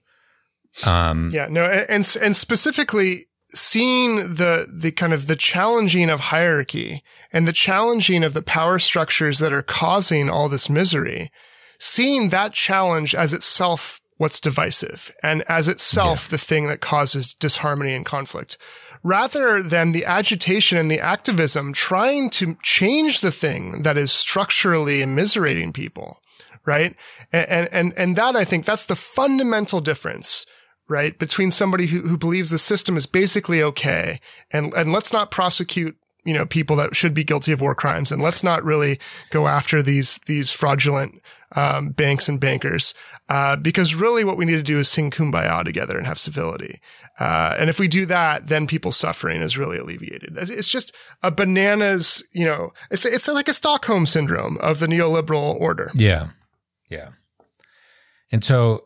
Um, Yeah, no, and and, and specifically seeing the the kind of the challenging of hierarchy and the challenging of the power structures that are causing all this misery, seeing that challenge as itself what's divisive and as itself the thing that causes disharmony and conflict rather than the agitation and the activism trying to change the thing that is structurally immiserating people right? And and and that i think that's the fundamental difference right between somebody who, who believes the system is basically okay and and let's not prosecute you know people that should be guilty of war crimes and let's not really go after these these fraudulent um, banks and bankers uh, because really what we need to do is sing kumbaya together and have civility uh, and if we do that then people's suffering is really alleviated It's- just a bananas you know it's it's like a stockholm syndrome of the neoliberal order Yeah. Yeah. And so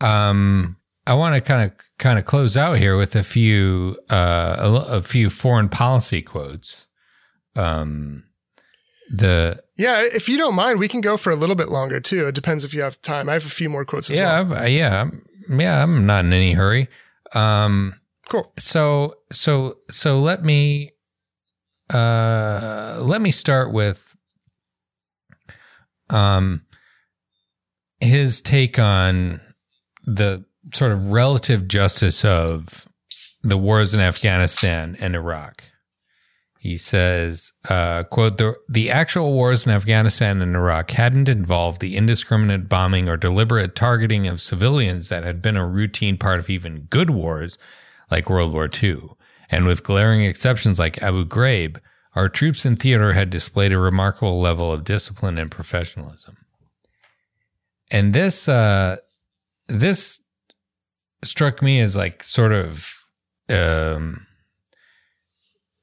um I want to kind of kind of close out here with a few uh a, a few foreign policy quotes. Um the Yeah, if you don't mind, we can go for a little bit longer too. It depends if you have time. I have a few more quotes as yeah, well. I've- yeah, yeah, I'm not in any hurry. Um, Cool. so so so let me uh let me start with um his take on the sort of relative justice of the wars in Afghanistan and Iraq. He says, uh, quote, the, the actual wars in Afghanistan and Iraq hadn't involved the indiscriminate bombing or deliberate targeting of civilians that had been a routine part of even good wars like World War II. And with glaring exceptions like Abu Ghraib, our troops in theater had displayed a remarkable level of discipline and professionalism. And this, uh, this struck me as like sort of, um,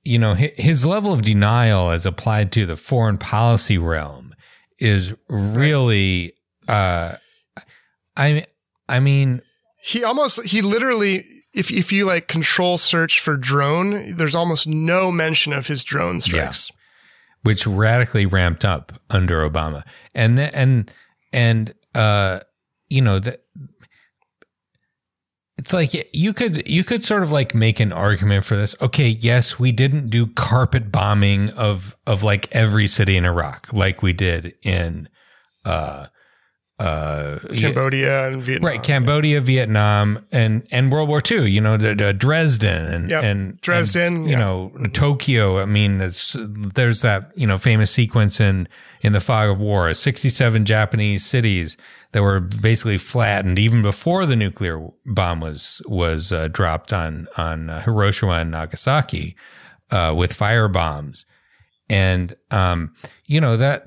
you know, his level of denial as applied to the foreign policy realm is really, uh, I, I mean, He almost he literally if if you like control search for drone, there's almost no mention of his drone strikes. which radically ramped up under Obama. And the, and and uh you know that it's like you could you could sort of like make an argument for this. Okay, yes, we didn't do carpet bombing of of like every city in Iraq like we did in uh uh Cambodia and Vietnam. Right, Cambodia, Vietnam, and and World War II. You know, the, the Dresden and Yep. and Dresden, and, you yeah. know, Tokyo. I mean, there's there's that you know famous sequence in in the fog of war. Sixty-seven Japanese cities that were basically flattened even before the nuclear bomb was was uh, dropped on on uh, Hiroshima and Nagasaki uh, with fire bombs, and um, you know that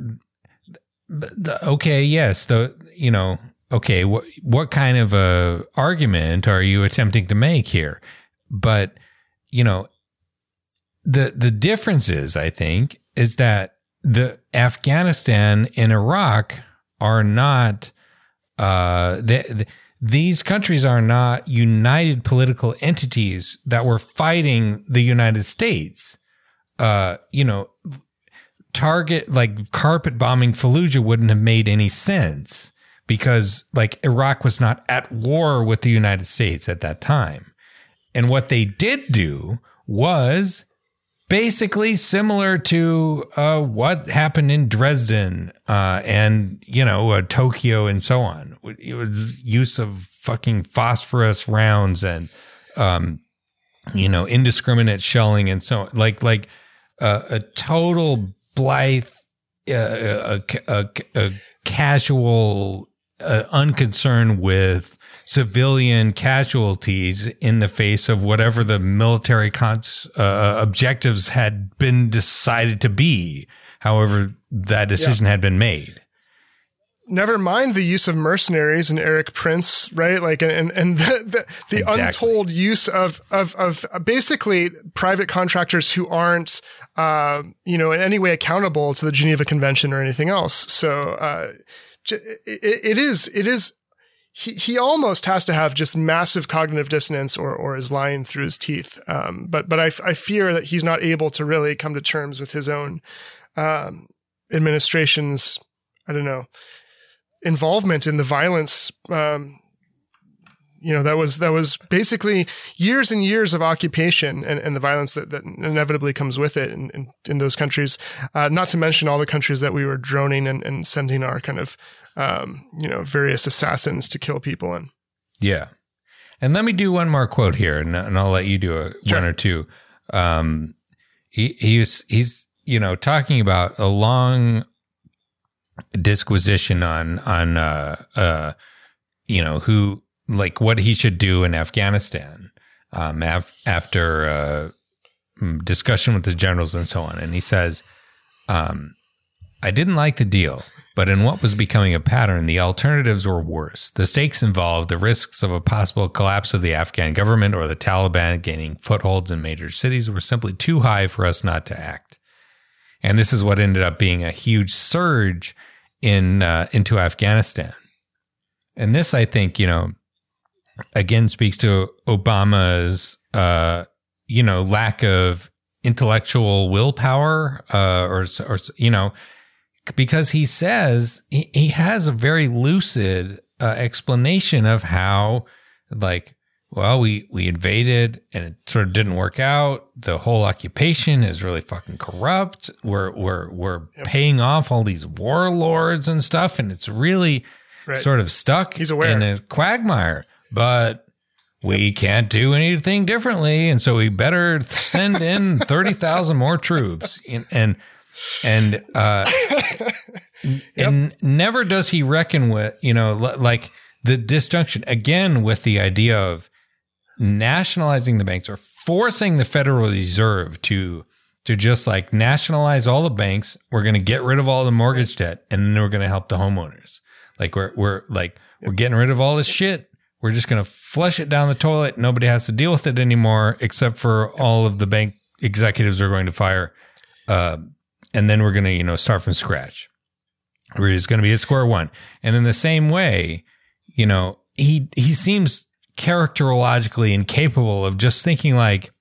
okay, yes, the you know, okay, what what kind of a argument are you attempting to make here? But you know, the the difference is, I think, is that the Afghanistan and Iraq are not uh the, the these countries are not united political entities that were fighting the United States. Uh, you know, target like carpet bombing Fallujah wouldn't have made any sense because like Iraq was not at war with the United States at that time. And what they did do was basically similar to uh, what happened in Dresden uh, and you know uh, Tokyo and so on. It was use of fucking phosphorus rounds and um, you know indiscriminate shelling and so like like uh, a total blithe, uh, a, a, a casual, uh, unconcerned with civilian casualties in the face of whatever the military cons- uh, objectives had been decided to be. However, that decision had been made. Never mind the use of mercenaries and Erik Prince, right? Like, and and the the, the Exactly. untold use of of of basically private contractors who aren't, uh, you know, in any way accountable to the Geneva Convention or anything else. So, uh, it, it is it is. He, he almost has to have just massive cognitive dissonance or, or is lying through his teeth. Um, but, but I, I fear that he's not able to really come to terms with his own, um, administration's, I don't know, involvement in the violence um, you know that was that was basically years and years of occupation and, and the violence that, that inevitably comes with it in, in, in those countries uh, not to mention all the countries that we were droning and, and sending our kind of um, you know various assassins to kill people in Yeah. And let me do one more quote here, and, and I'll let you do a, Sure. one or two. Um, he he's he's you know talking about a long disquisition on on uh uh you know who like what he should do in Afghanistan um af- after uh mm, discussion with the generals and so on, and he says, um, I didn't like the deal. But in what was becoming a pattern, the alternatives were worse. The stakes involved the risks of a possible collapse of the Afghan government or the Taliban gaining footholds in major cities were simply too high for us not to act. And this is what ended up being a huge surge in uh, into Afghanistan. And this, I think, you know, again speaks to Obama's, uh, you know, lack of intellectual willpower, uh, or, or you know, because he says he, he has a very lucid uh, explanation of how like, well, we we invaded and it sort of didn't work out. The whole occupation is really fucking corrupt. We're we're we're Yep. paying off all these warlords and stuff, and it's really Right. sort of stuck He's aware. in a quagmire. But we can't do anything differently, and so we better send in thirty thousand more troops. And and and uh, and never does he reckon with you know like the disjunction again with the idea of nationalizing the banks or forcing the Federal Reserve to to just like nationalize all the banks. We're going to get rid of all the mortgage debt, and then we're going to help the homeowners. Like we're we're like we're getting rid of all this shit. We're just going to flush it down the toilet. Nobody has to deal with it anymore, except for all of the bank executives we're going to fire. Uh, and then we're going to you know start from scratch. We're just going to be at square one. And in the same way, you know, he he seems characterologically incapable of just thinking like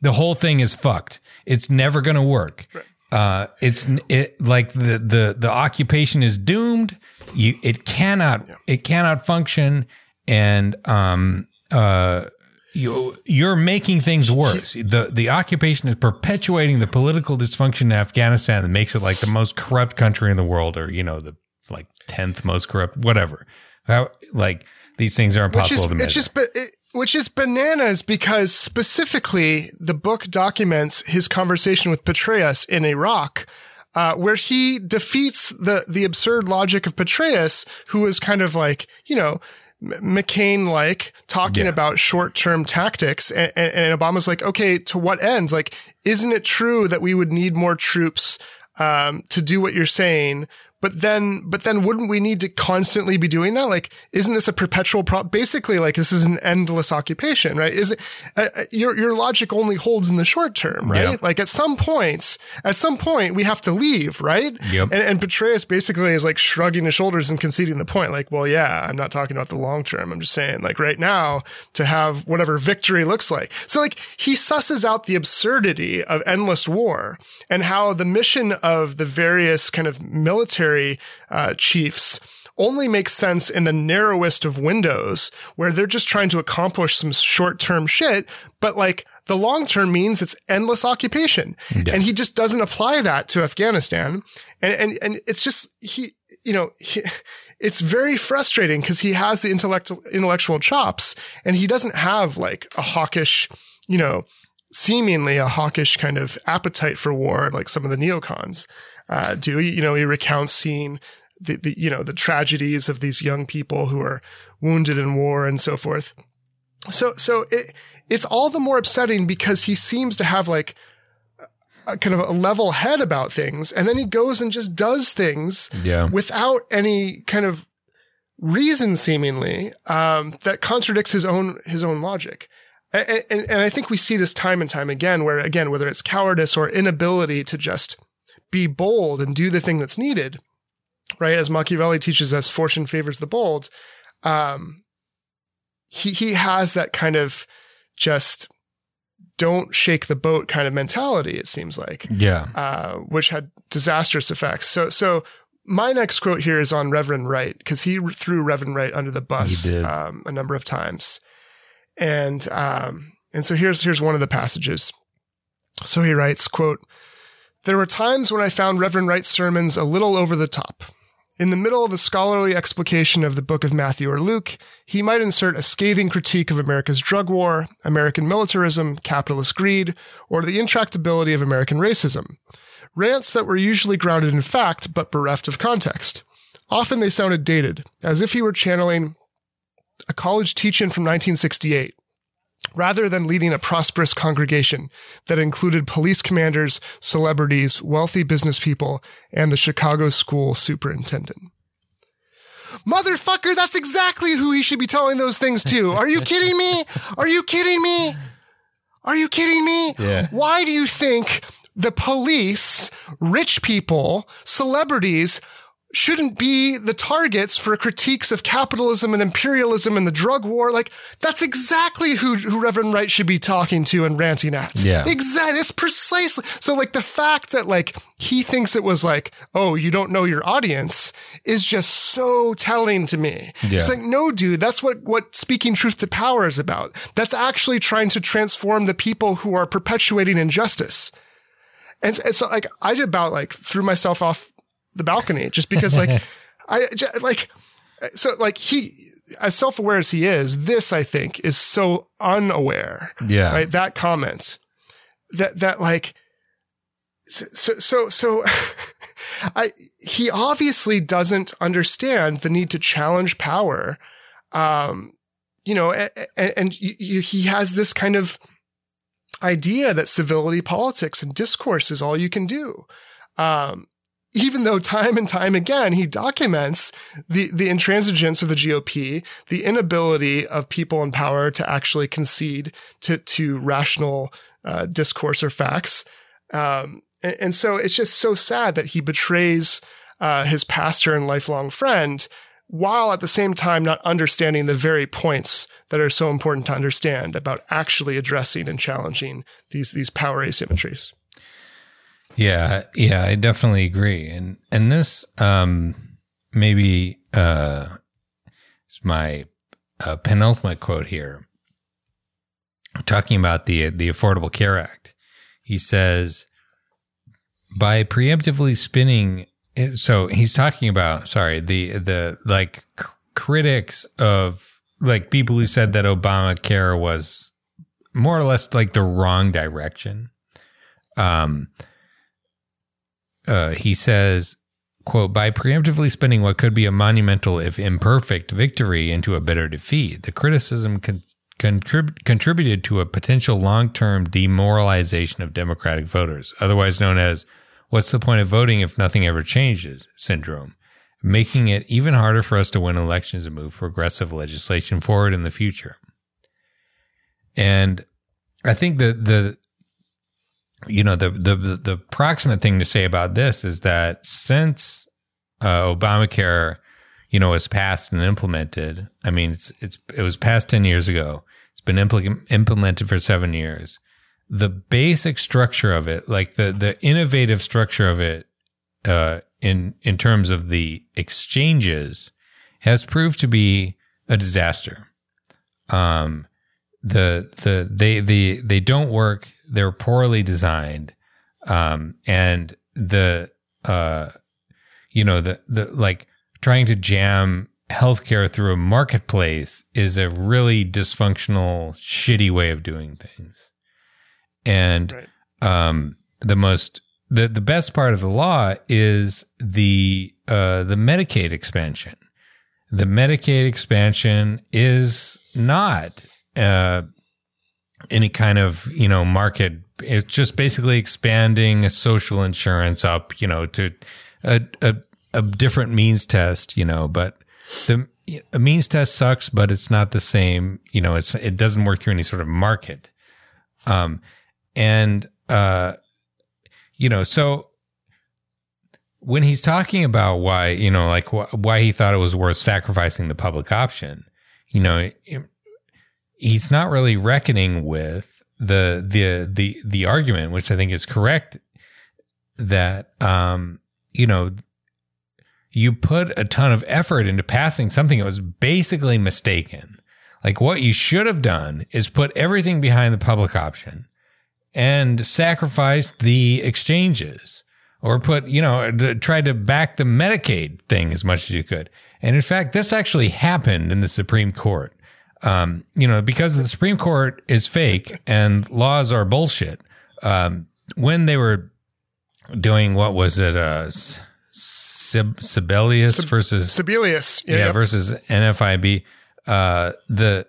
the whole thing is fucked. It's never going to work. Uh, it's it like the the the occupation is doomed. You it cannot it cannot function, and um uh you you're making things worse. the The occupation is perpetuating the political dysfunction in Afghanistan that makes it like the most corrupt country in the world, or you know the like tenth most corrupt, whatever. How like these things are which impossible is to measure. it's just it, which is bananas because specifically the book documents his conversation with Petraeus in Iraq. Uh, where he defeats the the absurd logic of Petraeus, who is kind of like you know McCain like talking Yeah. about short term tactics, and, and, and Obama's like, okay, to what ends? Like, isn't it true that we would need more troops um, to do what you're saying? But then, but then wouldn't we need to constantly be doing that? Like, isn't this a perpetual pro? Basically, like this is an endless occupation, right? Is it, uh, uh, your, your logic only holds in the short term, right? Yeah. Like at some points, at some point we have to leave, right? Yep. And, and Petraeus basically is like shrugging his shoulders and conceding the point. Like, well, yeah, I'm not talking about the long term. I'm just saying like right now to have whatever victory looks like. So like he susses out the absurdity of endless war and how the mission of the various kind of military uh, chiefs only makes sense in the narrowest of windows where they're just trying to accomplish some short-term shit, but like the long term means it's endless occupation. And he just doesn't apply that to Afghanistan. And, and, and it's just, he, you know, he, it's very frustrating because he has the intellectual, intellectual chops and he doesn't have like a hawkish, you know, seemingly a hawkish kind of appetite for war like some of the neocons uh, do. You know, he recounts seeing the, the, you know, the tragedies of these young people who are wounded in war and so forth. So, so it, it's all the more upsetting because he seems to have like a kind of a level head about things. And then he goes and just does things yeah. without any kind of reason seemingly, um, that contradicts his own, his own logic. And, and, and I think we see this time and time again where again, whether it's cowardice or inability to just be bold and do the thing that's needed, right? As Machiavelli teaches us, fortune favors the bold. Um, he, he has that kind of just don't shake the boat kind of mentality, it seems like, Yeah. uh, which had disastrous effects. So, so my next quote here is on Reverend Wright because he threw Reverend Wright under the bus Um, a number of times, and um, and so here's here's one of the passages. So he writes, "quote There were times when I found Reverend Wright's sermons a little over the top." In the middle of a scholarly explication of the book of Matthew or Luke, he might insert a scathing critique of America's drug war, American militarism, capitalist greed, or the intractability of American racism. Rants that were usually grounded in fact, but bereft of context. Often they sounded dated, as if he were channeling a college teach-in from 1968, rather than leading a prosperous congregation that included police commanders, celebrities, wealthy business people, and the Chicago school superintendent. Motherfucker, that's exactly who he should be telling those things to. Are you kidding me? Are you kidding me? Are you kidding me? Yeah. Why do you think the police, rich people, celebrities shouldn't be the targets for critiques of capitalism and imperialism and the drug war. Like that's exactly who, who Reverend Wright should be talking to and ranting at. Yeah. Exactly. It's precisely. So like the fact that like he thinks it was like, oh, you don't know your audience is just so telling to me. Yeah. It's like, no, dude, that's what, what speaking truth to power is about. That's actually trying to transform the people who are perpetuating injustice. And, and so like I about like threw myself off the balcony just because like I like so like he as self-aware as he is this I think is so unaware Yeah. right that comment that that like so so so I he obviously doesn't understand the need to challenge power um you know and, and you, you, he has this kind of idea that civility politics and discourse is all you can do um even though time and time again he documents the, the intransigence of the GOP, the inability of people in power to actually concede to, to rational uh, discourse or facts. Um, and, and, so it's just so sad that he betrays uh, his pastor and lifelong friend while at the same time not understanding the very points that are so important to understand about actually addressing and challenging these, these power asymmetries. Yeah, yeah, I definitely agree. And and this um maybe uh is my uh, penultimate quote here. Talking about the the Affordable Care Act. He says by preemptively spinning so he's talking about sorry, the the like c- critics of like people who said that Obamacare was more or less like the wrong direction. Um uh, he says, quote, by preemptively spinning what could be a monumental, if imperfect, victory into a bitter defeat, the criticism con- contrib- contributed to a potential long term demoralization of Democratic voters, otherwise known as what's the point of voting if nothing ever changes syndrome, making it even harder for us to win elections and move progressive legislation forward in the future. And I think that the you know, the, the, the proximate thing to say about this is that since uh, Obamacare, you know, was passed and implemented, I mean, it's, it's, it was passed 10 years ago. It's been impl- implemented for seven years. The basic structure of it, like the, the innovative structure of it, uh, in, in terms of the exchanges has proved to be a disaster. Um, the, the, they, the, they don't work. They're poorly designed. Um, and the uh, you know the the like trying to jam healthcare through a marketplace is a really dysfunctional shitty way of doing things. And right. um, the most the the best part of the law is the uh, the Medicaid expansion. The Medicaid expansion is not uh, any kind of you know market. It's just basically expanding social insurance up you know to a, a, a different means test you know but the a means test sucks but it's not the same you know it's it doesn't work through any sort of market. Um and uh you know so when he's talking about why you know like wh- why he thought it was worth sacrificing the public option you know it, he's not really reckoning with the the the the argument, which I think is correct, that um you know you put a ton of effort into passing something that was basically mistaken. Like what you should have done is put everything behind the public option and sacrifice the exchanges or put, you know, try to back the Medicaid thing as much as you could. And in fact, this actually happened in the Supreme Court um, you know, because the Supreme Court is fake and laws are bullshit. Um, when they were doing what was it, uh, Sib- Sebelius Sib- versus Sebelius, yeah, yeah versus NFIB, uh, the,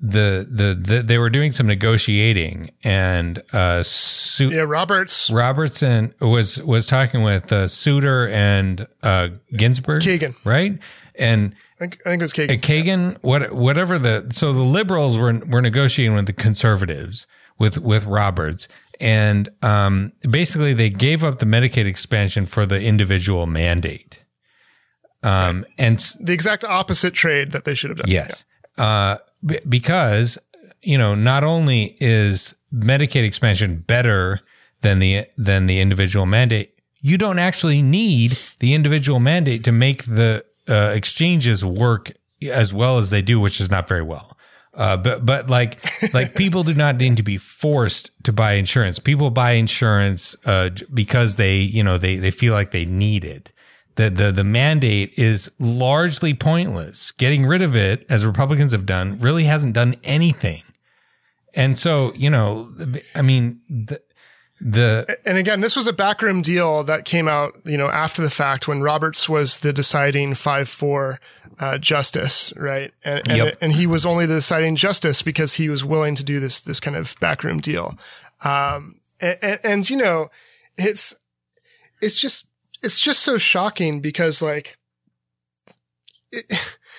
the, the the they were doing some negotiating and uh Su- yeah Roberts. Robertson was was talking with uh, Souter and uh Ginsburg. Kagan. Right? And I think, I think it was Kagan. Kagan, what, whatever the, so the liberals were, were negotiating with the conservatives with, with Roberts. And, um, basically they gave up the Medicaid expansion for the individual mandate. Um, and the exact opposite trade that they should have done. Yes. Yeah. Uh, b- because, you know, not only is Medicaid expansion better than the, than the individual mandate, you don't actually need the individual mandate to make the uh, exchanges work as well as they do, which is not very well. Uh, but but like like people do not need to be forced to buy insurance. People buy insurance uh, because they you know they they feel like they need it. The the the mandate is largely pointless. Getting rid of it, as Republicans have done, really hasn't done anything. And so you know, I mean, the, the and again this was a backroom deal that came out you know after the fact when roberts was the deciding 5-4 uh, justice right and and, yep. and, he was only the deciding justice because he was willing to do this this kind of backroom deal um, and, and, and you know it's it's just it's just so shocking because like it,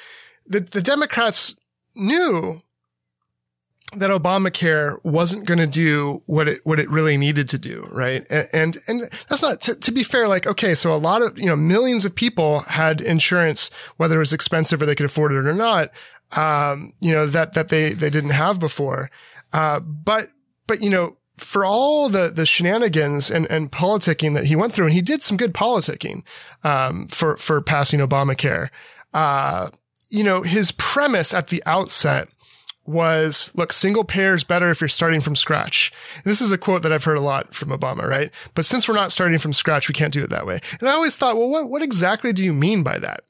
the the democrats knew that Obamacare wasn't going to do what it what it really needed to do, right? And and, and that's not to, to, be fair. Like, okay, so a lot of you know millions of people had insurance, whether it was expensive or they could afford it or not. Um, you know that that they they didn't have before. Uh, but but you know for all the the shenanigans and and politicking that he went through, and he did some good politicking um, for for passing Obamacare. Uh, you know his premise at the outset was look, single payer is better if you're starting from scratch. This is a quote that I've heard a lot from Obama, right? But since we're not starting from scratch, we can't do it that way. And I always thought, well, what, what exactly do you mean by that?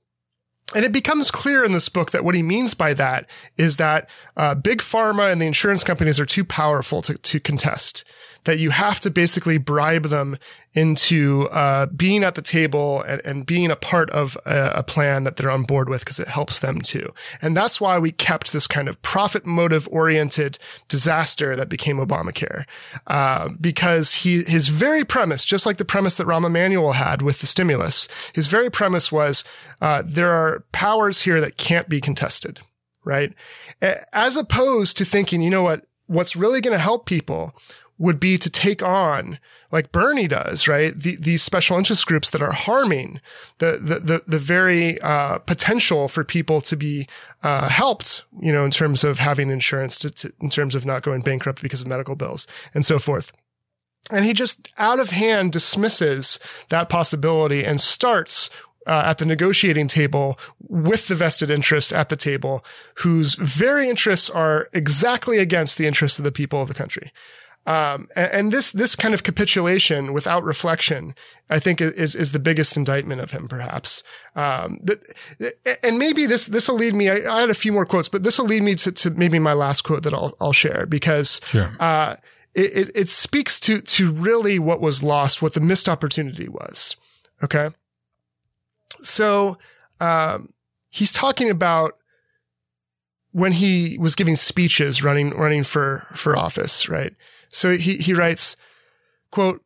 And it becomes clear in this book that what he means by that is that uh, big pharma and the insurance companies are too powerful to, to contest that you have to basically bribe them into uh, being at the table and, and, being a part of a, a plan that they're on board with because it helps them too. And that's why we kept this kind of profit motive oriented disaster that became Obamacare. Uh, because he, his very premise, just like the premise that Rahm Emanuel had with the stimulus, his very premise was uh, there are powers here that can't be contested, right? As opposed to thinking, you know what? What's really going to help people would be to take on, like Bernie does, right? The, these special interest groups that are harming the, the, the, the very, uh, potential for people to be, uh, helped, you know, in terms of having insurance to, to, in terms of not going bankrupt because of medical bills and so forth. And he just out of hand dismisses that possibility and starts uh, at the negotiating table with the vested interest at the table, whose very interests are exactly against the interests of the people of the country. Um, and, and, this this kind of capitulation without reflection, I think, is is the biggest indictment of him, perhaps. Um, that, and maybe this this will lead me. I, I, had a few more quotes, but this will lead me to, to maybe my last quote that I'll I'll share because sure. uh, it, it, it speaks to to really what was lost, what the missed opportunity was. Okay, so um, he's talking about when he was giving speeches running running for for office, right? So he, he writes, quote,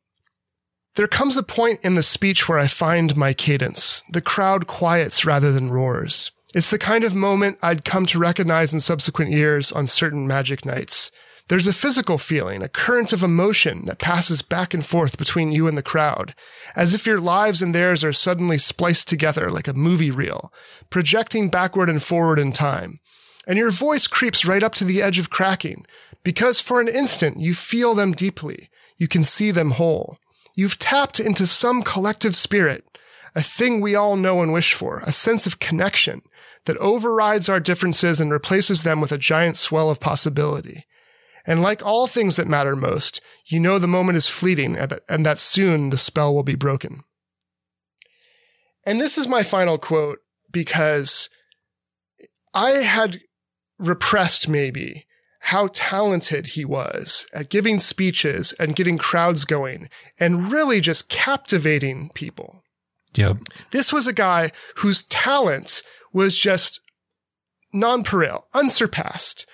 there comes a point in the speech where I find my cadence. The crowd quiets rather than roars. It's the kind of moment I'd come to recognize in subsequent years on certain magic nights. There's a physical feeling, a current of emotion that passes back and forth between you and the crowd, as if your lives and theirs are suddenly spliced together like a movie reel, projecting backward and forward in time. And your voice creeps right up to the edge of cracking, because for an instant you feel them deeply. You can see them whole. You've tapped into some collective spirit, a thing we all know and wish for, a sense of connection that overrides our differences and replaces them with a giant swell of possibility. And like all things that matter most, you know the moment is fleeting and that soon the spell will be broken. And this is my final quote because I had repressed maybe how talented he was at giving speeches and getting crowds going and really just captivating people. Yep. This was a guy whose talent was just nonpareil, unsurpassed.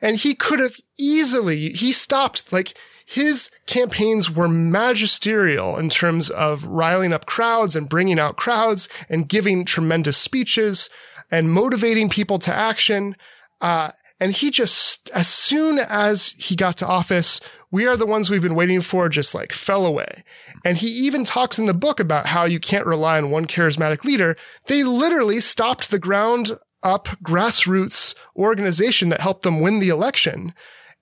And he could have easily, he stopped, like, his campaigns were magisterial in terms of riling up crowds and bringing out crowds and giving tremendous speeches and motivating people to action. Uh, And he just, as soon as he got to office, we are the ones we've been waiting for just like fell away. And he even talks in the book about how you can't rely on one charismatic leader. They literally stopped the ground up grassroots organization that helped them win the election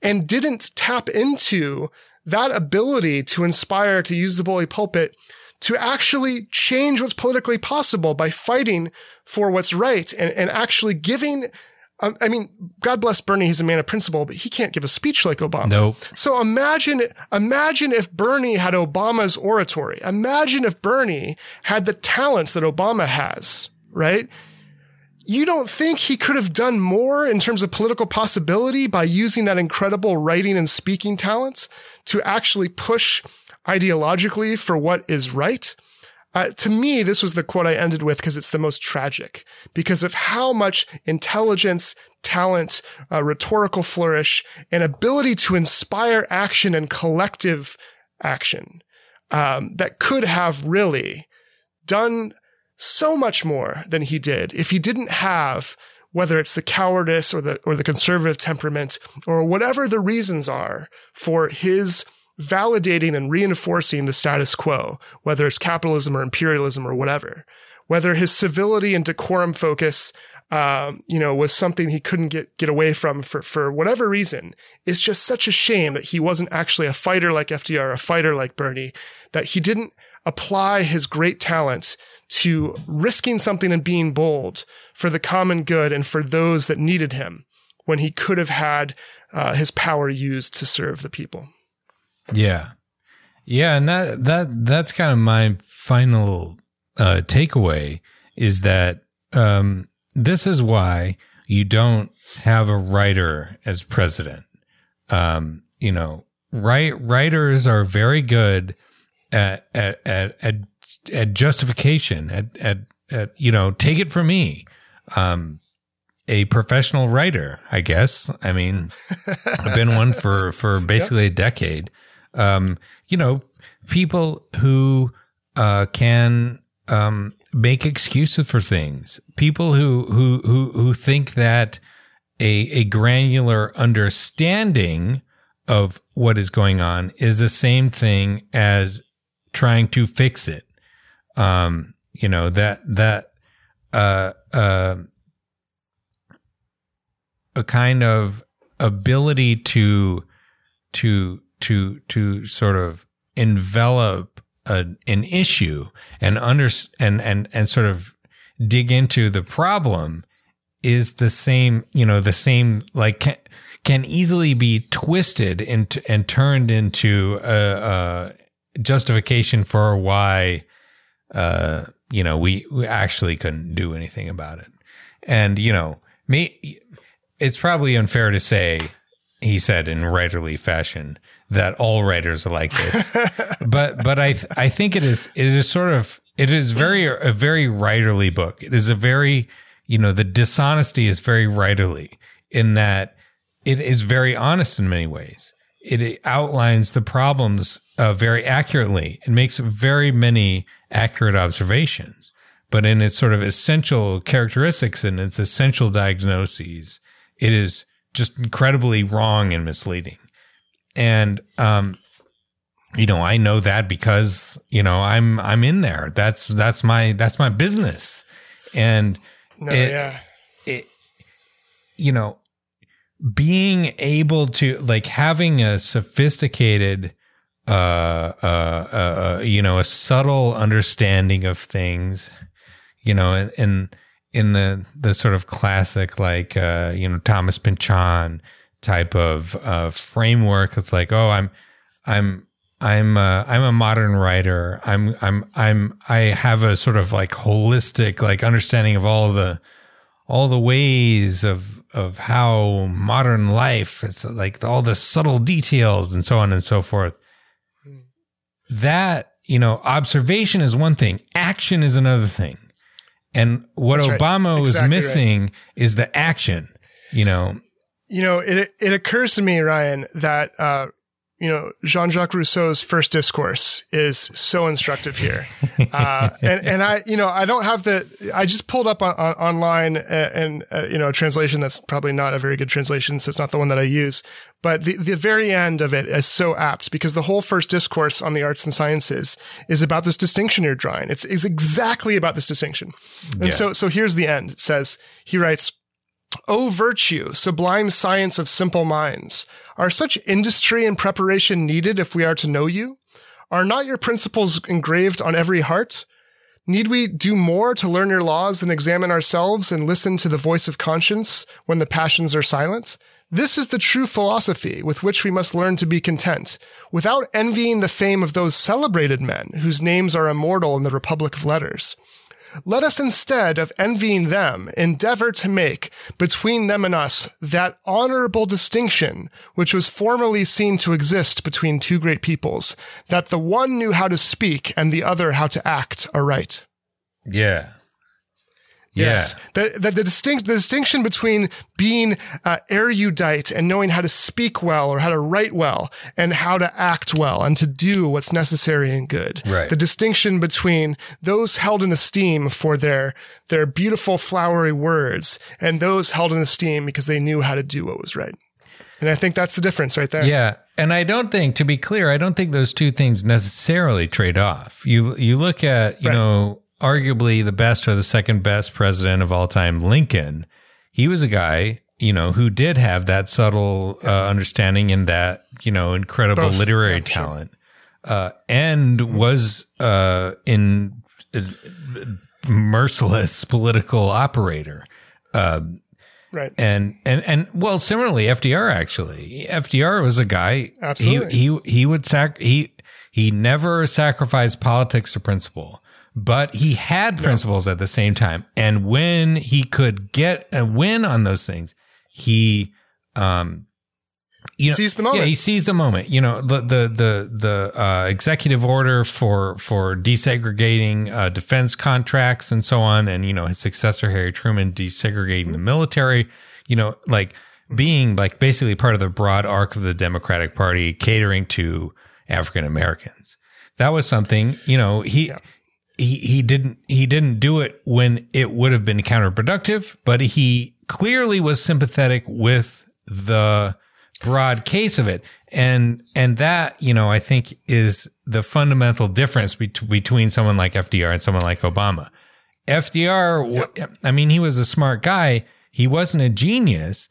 and didn't tap into that ability to inspire, to use the bully pulpit to actually change what's politically possible by fighting for what's right and, and actually giving um, I mean, God bless Bernie. He's a man of principle, but he can't give a speech like Obama. Nope. So imagine, imagine if Bernie had Obama's oratory. Imagine if Bernie had the talents that Obama has, right? You don't think he could have done more in terms of political possibility by using that incredible writing and speaking talents to actually push ideologically for what is right? Uh, to me, this was the quote I ended with because it's the most tragic because of how much intelligence, talent, uh, rhetorical flourish, and ability to inspire action and collective action um, that could have really done so much more than he did if he didn't have whether it's the cowardice or the or the conservative temperament or whatever the reasons are for his validating and reinforcing the status quo, whether it's capitalism or imperialism or whatever. Whether his civility and decorum focus, um, you know, was something he couldn't get get away from for for whatever reason. It's just such a shame that he wasn't actually a fighter like FDR, a fighter like Bernie, that he didn't apply his great talent to risking something and being bold for the common good and for those that needed him when he could have had uh, his power used to serve the people. Yeah. Yeah, and that that that's kind of my final uh, takeaway is that um, this is why you don't have a writer as president. Um, you know, right writers are very good at at at at, at justification. At, at at you know, take it from me. Um, a professional writer, I guess. I mean, I've been one for for basically yep. a decade um, you know, people who uh, can um, make excuses for things. People who who who who think that a a granular understanding of what is going on is the same thing as trying to fix it. Um, you know that that uh, uh, a kind of ability to to to to sort of envelop a, an issue and under and and and sort of dig into the problem is the same you know the same like can, can easily be twisted into and turned into a, a justification for why uh you know we, we actually couldn't do anything about it. And you know me it's probably unfair to say he said in writerly fashion that all writers are like this. but but I I think it is it is sort of it is very a very writerly book. It is a very you know the dishonesty is very writerly in that it is very honest in many ways. It outlines the problems uh, very accurately. It makes very many accurate observations, but in its sort of essential characteristics and its essential diagnoses, it is just incredibly wrong and misleading. And, um, you know, I know that because, you know, I'm, I'm in there. That's, that's my, that's my business. And, no, it, yeah. it, you know, being able to like having a sophisticated, uh, uh, uh, uh you know, a subtle understanding of things, you know, and, and in the the sort of classic like uh, you know Thomas Pynchon type of uh, framework. It's like, oh, I'm I'm I'm a, I'm a modern writer. I'm I'm I'm I have a sort of like holistic like understanding of all the all the ways of of how modern life it's like all the subtle details and so on and so forth. That, you know, observation is one thing, action is another thing. And what That's Obama right. exactly was missing right. is the action, you know. You know, it it occurs to me, Ryan, that uh, you know, Jean-Jacques Rousseau's first discourse is so instructive here. Uh, and, and I, you know, I don't have the, I just pulled up on, on online and, uh, you know, a translation that's probably not a very good translation. So it's not the one that I use, but the, the very end of it is so apt because the whole first discourse on the arts and sciences is about this distinction you're drawing. It's, it's exactly about this distinction. And yeah. so, so here's the end. It says, he writes, O virtue, sublime science of simple minds, are such industry and preparation needed if we are to know you? Are not your principles engraved on every heart? Need we do more to learn your laws than examine ourselves and listen to the voice of conscience when the passions are silent? This is the true philosophy with which we must learn to be content, without envying the fame of those celebrated men whose names are immortal in the republic of letters. Let us instead of envying them endeavor to make between them and us that honorable distinction which was formerly seen to exist between two great peoples, that the one knew how to speak and the other how to act aright. Yeah. Yes, the, the, the, distinct the distinction between being uh, erudite and knowing how to speak well or how to write well and how to act well and to do what's necessary and good. Right. The distinction between those held in esteem for their their beautiful flowery words and those held in esteem because they knew how to do what was right. And I think that's the difference right there. Yeah. And I don't think, to be clear, I don't think those two things necessarily trade off. You you look at, you right. know, arguably the best or the second best president of all time, Lincoln, he was a guy, you know, who did have that subtle uh, understanding and that, you know, incredible Both. literary yeah, talent, sure. uh, and mm-hmm. was uh, in uh, merciless political operator. Um, right. And and and well, similarly, FDR actually, FDR was a guy. Absolutely. He he, he would sac he he never sacrificed politics to principle but he had principles at the same time. And when he could get a win on those things, he, um, you know, the moment. Yeah, he seized the moment. You know, the the the the uh, executive order for for desegregating uh, defense contracts and so on, and you know his successor Harry Truman desegregating the military. You know, like being like basically part of the broad arc of the Democratic Party, catering to African Americans. That was something. You know, he. Yeah he, he didn't he didn't do it when it would have been counterproductive, but he clearly was sympathetic with the broad case of it. And and that, you know, I think is the fundamental difference be- between someone like FDR and someone like Obama. FDR, yep. I mean, he was a smart guy. He wasn't a genius.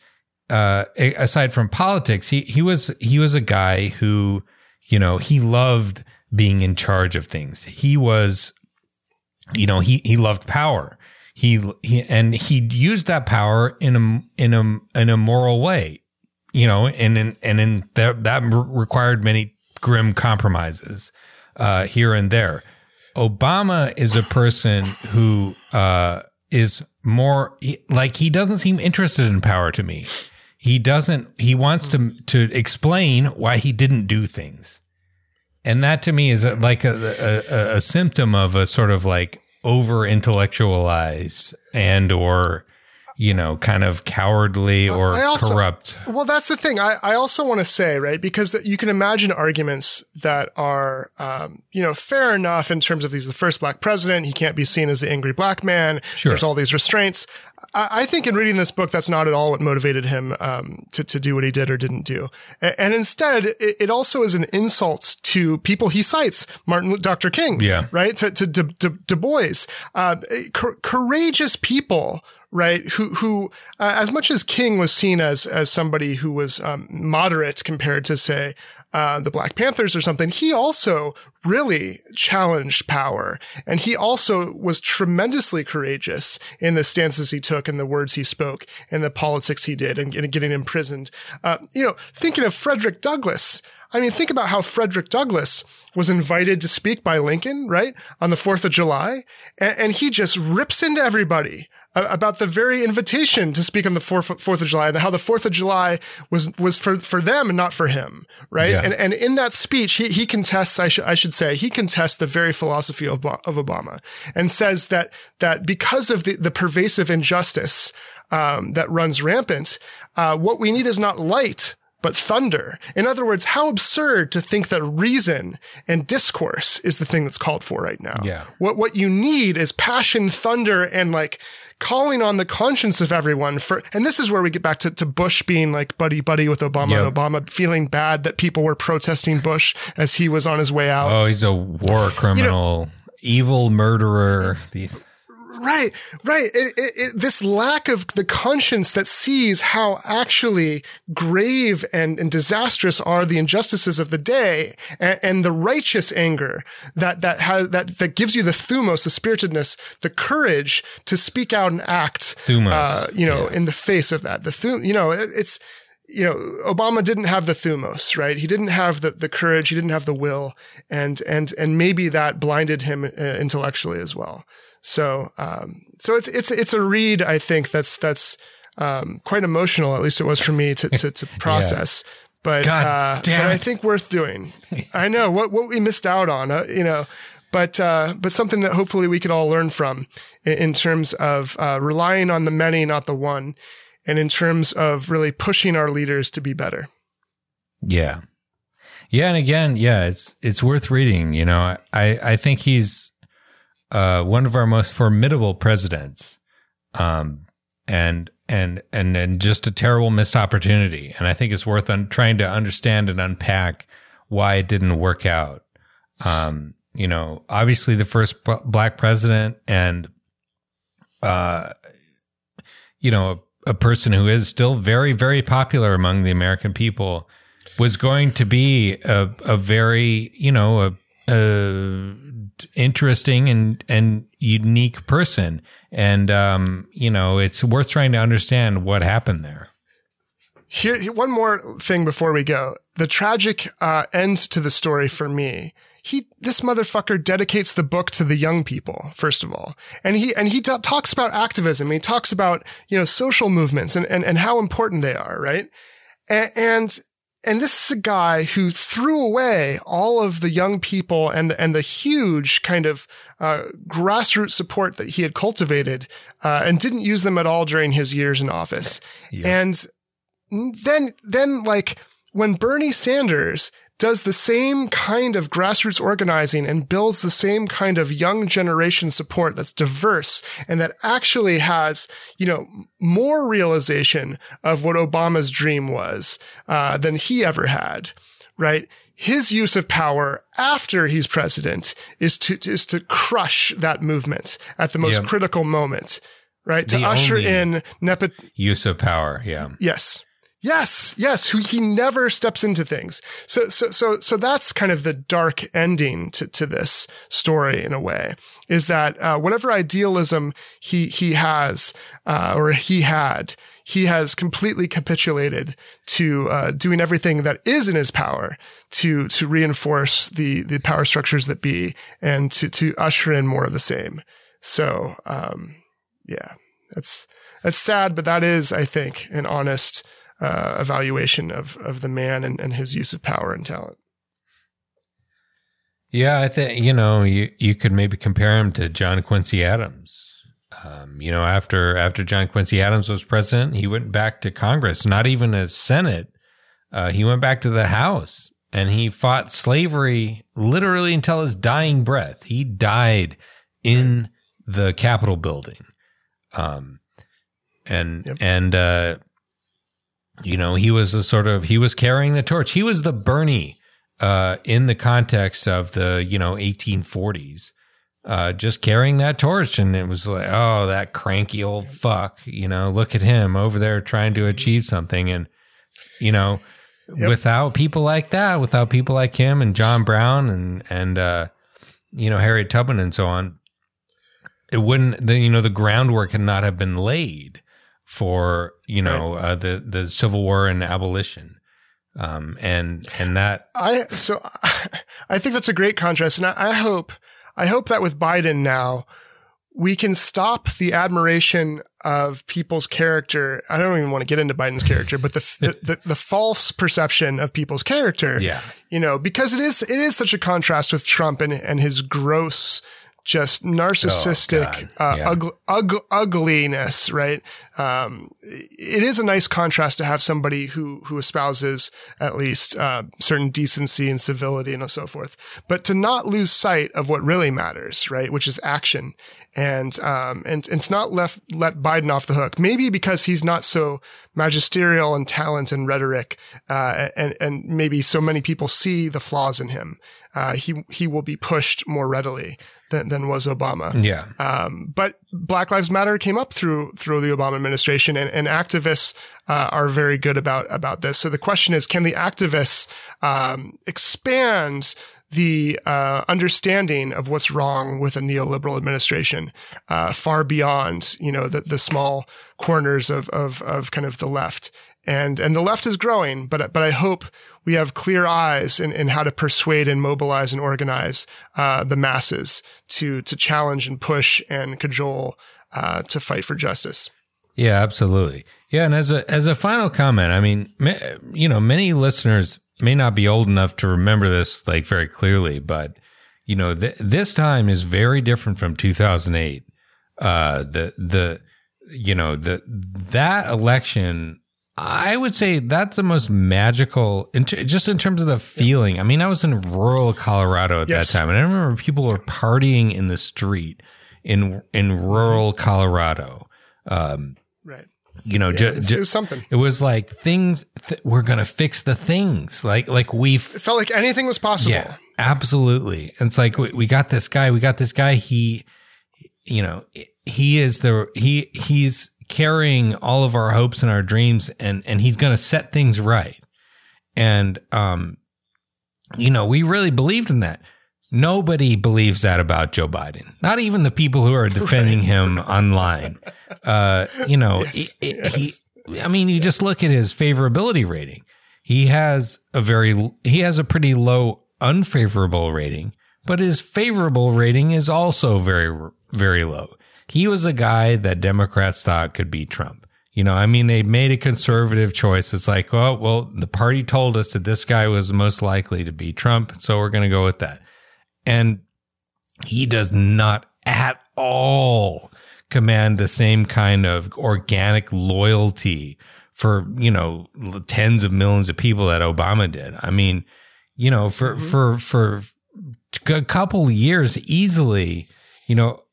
Uh, aside from politics, he he was he was a guy who, you know, he loved being in charge of things. He was you know, he, he loved power. He, he, and he used that power in a, in a, in a moral way, you know, and in, and in that, that required many grim compromises, uh, here and there. Obama is a person who, uh, is more like he doesn't seem interested in power to me. He doesn't, he wants to, to explain why he didn't do things and that to me is a, like a, a, a symptom of a sort of like over intellectualized and or you know, kind of cowardly or also, corrupt. Well, that's the thing. I, I also want to say, right, because you can imagine arguments that are, um, you know, fair enough in terms of he's the first black president. He can't be seen as the angry black man. Sure. There's all these restraints. I, I think in reading this book, that's not at all what motivated him um, to, to do what he did or didn't do. And, and instead, it, it, also is an insult to people he cites, Martin, Dr. King, yeah. right, to, to, to, to Du Bois, uh, courageous people right? Who, who, uh, as much as King was seen as, as somebody who was, um, moderate compared to, say, uh, the Black Panthers or something, he also really challenged power. And he also was tremendously courageous in the stances he took and the words he spoke and the politics he did and, getting imprisoned. Uh, you know, thinking of Frederick Douglass, I mean, think about how Frederick Douglass was invited to speak by Lincoln, right? On the 4th of July. And, and he just rips into everybody about the very invitation to speak on the Fourth of July and how the Fourth of July was was for for them and not for him, right? Yeah. And and in that speech, he he contests, I should I should say, he contests the very philosophy of of Obama and says that that because of the the pervasive injustice um, that runs rampant, uh, what we need is not light but thunder. In other words, how absurd to think that reason and discourse is the thing that's called for right now. Yeah. What, what you need is passion, thunder, and like, calling on the conscience of everyone for, and this is where we get back to, to Bush being like buddy buddy with Obama Yep. and Obama feeling bad that people were protesting Bush as he was on his way out. Oh, he's a war criminal, evil murderer. These Right, right. It, it, it, this lack of the conscience that sees how actually grave and, and disastrous are the injustices of the day, and, and the righteous anger that that has that that gives you the thumos, the spiritedness, the courage to speak out and act. Thumos, uh, you know, yeah. in the face of that. The thum, you know, it, it's you know, Obama didn't have the thumos, right? He didn't have the, the courage. He didn't have the will. And, and, and maybe that blinded him uh, intellectually as well. So, um, so it's, it's, it's a read, I think that's, that's, um, quite emotional. At least it was for me to, to, to process. But, God uh, but I think worth doing. I know what, what we missed out on, uh, you know, but, uh, but something that hopefully we could all learn from in, in terms of, uh, relying on the many, not the one and in terms of really pushing our leaders to be better. Yeah. Yeah, and again, yeah, it's it's worth reading. You know, I I think he's uh, one of our most formidable presidents, um, and and and and just a terrible missed opportunity. And I think it's worth un- trying to understand and unpack why it didn't work out. Um, you know, obviously the first b- black president, and uh, you know, a, a person who is still very very popular among the American people was going to be a, a very, you know, a, a interesting and, and unique person. And, um, you know, it's worth trying to understand what happened there. Here, one more thing before we go. The tragic uh, end to the story for me. He, this motherfucker dedicates the book to the young people, first of all. And he, and he ta- talks about activism. He talks about, you know, social movements and, and, and how important they are, right? A- and, and this is a guy who threw away all of the young people and the, and the huge kind of uh, grassroots support that he had cultivated uh, and didn't use them at all during his years in office. And then, then like when Bernie Sanders does the same kind of grassroots organizing and builds the same kind of young generation support that's diverse and that actually has, you know, more realization of what Obama's dream was, uh, than he ever had, right? His use of power after he's president is to, is to crush that movement at the most Yep. critical moment, right? To usher in nepot, Use of power. Yeah. Yes. Yes, yes, who he never steps into things. So, so, so, so that's kind of the dark ending to, to this story in a way is that, uh, whatever idealism he, he has, uh, or he had, he has completely capitulated to, uh, doing everything that is in his power to, to reinforce the, the power structures that be and to, to usher in more of the same. So, um, yeah, that's, that's sad, but that is, I think, an honest, uh, evaluation of of the man and, and his use of power and talent. Yeah, I think you know you you could maybe compare him to John Quincy Adams. Um, you know, after after John Quincy Adams was president, he went back to Congress, not even as Senate. Uh, he went back to the House and he fought slavery literally until his dying breath. He died in the Capitol building. Um, and Yep. and uh, you know, he was a sort of he was carrying the torch. He was the Bernie uh, in the context of the you know 1840s, uh, just carrying that torch, and it was like, oh, that cranky old fuck, you know, look at him over there trying to achieve something, and you know, Yep. without people like that, without people like him and John Brown and and uh, you know Harriet Tubman and so on, it wouldn't Then you know the groundwork had not have been laid for you know uh, the the Civil War and abolition, um, and and that I so I think that's a great contrast, and I, I hope I hope that with Biden now we can stop the admiration of people's character. I don't even want to get into Biden's character, but the the, the, the false perception of people's character. yeah you know, because it is it is such a contrast with Trump and and his gross, just narcissistic, Oh, uh, Yeah. ugl- ugl- ugliness, right? um, it is a nice contrast to have somebody who who espouses at least uh, certain decency and civility and so forth, but to not lose sight of what really matters, right? Which is action, and um, and, and it's not left let Biden off the hook. Maybe because he's not so magisterial in talent and rhetoric, uh, and and maybe so many people see the flaws in him. Uh, he he will be pushed more readily than, than was Obama. Yeah. Um, but Black Lives Matter came up through through the Obama administration, and, and activists uh, are very good about about this. So the question is, can the activists um, expand the uh, understanding of what's wrong with a neoliberal administration uh, far beyond you know the the small corners of of of kind of the left? And and the left is growing, but but I hope we have clear eyes in, in how to persuade and mobilize and organize uh, the masses to to challenge and push and cajole uh, to fight for justice. Yeah, absolutely. Yeah, and as a as a final comment, I mean, you know, many listeners may not be old enough to remember this like very clearly, but you know, th- this time is very different from 2008. Uh, the the you know the that election I would say that's the most magical, just in terms of the feeling. I mean, I was in rural Colorado at yes. that time, and I remember people were partying in the street in in rural Colorado. Um, right. You know, yeah, ju- it was something. It was like things. Th- we're gonna fix the things. Like like we. It felt like anything was possible. Yeah, absolutely. And it's like we, we got this guy. We got this guy. He, you know, he is the he he's carrying all of our hopes and our dreams and and he's going to set things right. And um you know we really believed in that. Nobody believes that about Joe Biden. Not even the people who are defending right. him online. Uh you know yes, it, it, yes. he I mean you just look at his favorability rating. He has a very he has a pretty low unfavorable rating but his favorable rating is also very very low he was a guy that Democrats thought could beat Trump. You know, I mean, they made a conservative choice. It's like, well, well, the party told us that this guy was most likely to beat Trump, so we're going to go with that. And he does not at all command the same kind of organic loyalty for, you know, tens of millions of people that Obama did. I mean, you know, for, mm-hmm. for, for a couple years easily, you know,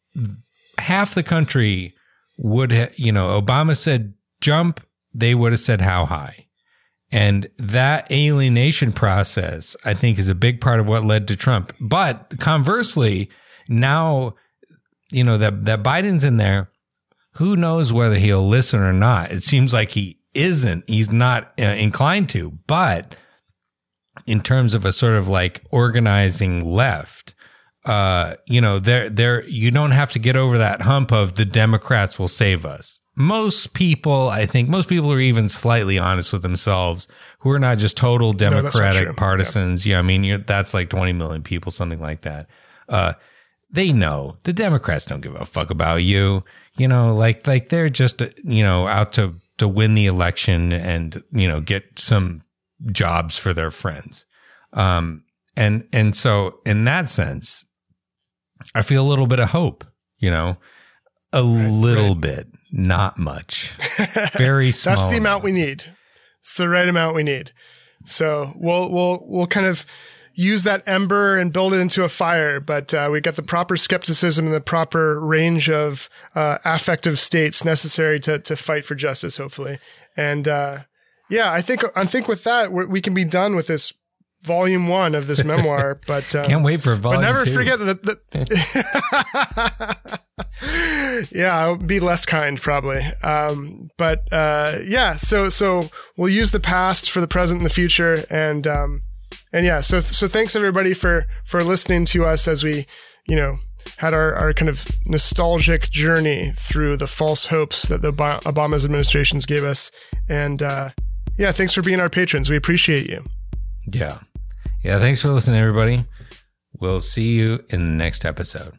half the country would, ha- you know, Obama said jump, they would have said how high. And that alienation process, I think, is a big part of what led to Trump. But conversely, now, you know, that, that Biden's in there, who knows whether he'll listen or not? It seems like he isn't. He's not uh, inclined to. But in terms of a sort of like organizing left, uh, you know, there, there, you don't have to get over that hump of the Democrats will save us. Most people, I think, most people are even slightly honest with themselves who are not just total Democratic no, partisans. Yeah. I mean, that's like 20 million people, something like that. Uh, they know the Democrats don't give a fuck about you. You know, like, like they're just, you know, out to, to win the election and, you know, get some jobs for their friends. Um, and, and so in that sense, I feel a little bit of hope, you know, a right, little right. bit, not much, very small. That's the amount we need. It's the right amount we need. So we'll we'll we'll kind of use that ember and build it into a fire. But uh, we got the proper skepticism and the proper range of uh, affective states necessary to to fight for justice. Hopefully, and uh, yeah, I think I think with that we can be done with this volume one of this memoir. But um, can't wait for volume. But never two. forget that. yeah, I'll be less kind probably. Um, but uh, yeah, so so we'll use the past for the present and the future, and um, and yeah, so so thanks everybody for for listening to us as we you know had our, our kind of nostalgic journey through the false hopes that the Obama's administrations gave us. And uh, yeah, thanks for being our patrons. We appreciate you. Yeah. Yeah, thanks for listening, everybody. We'll see you in the next episode.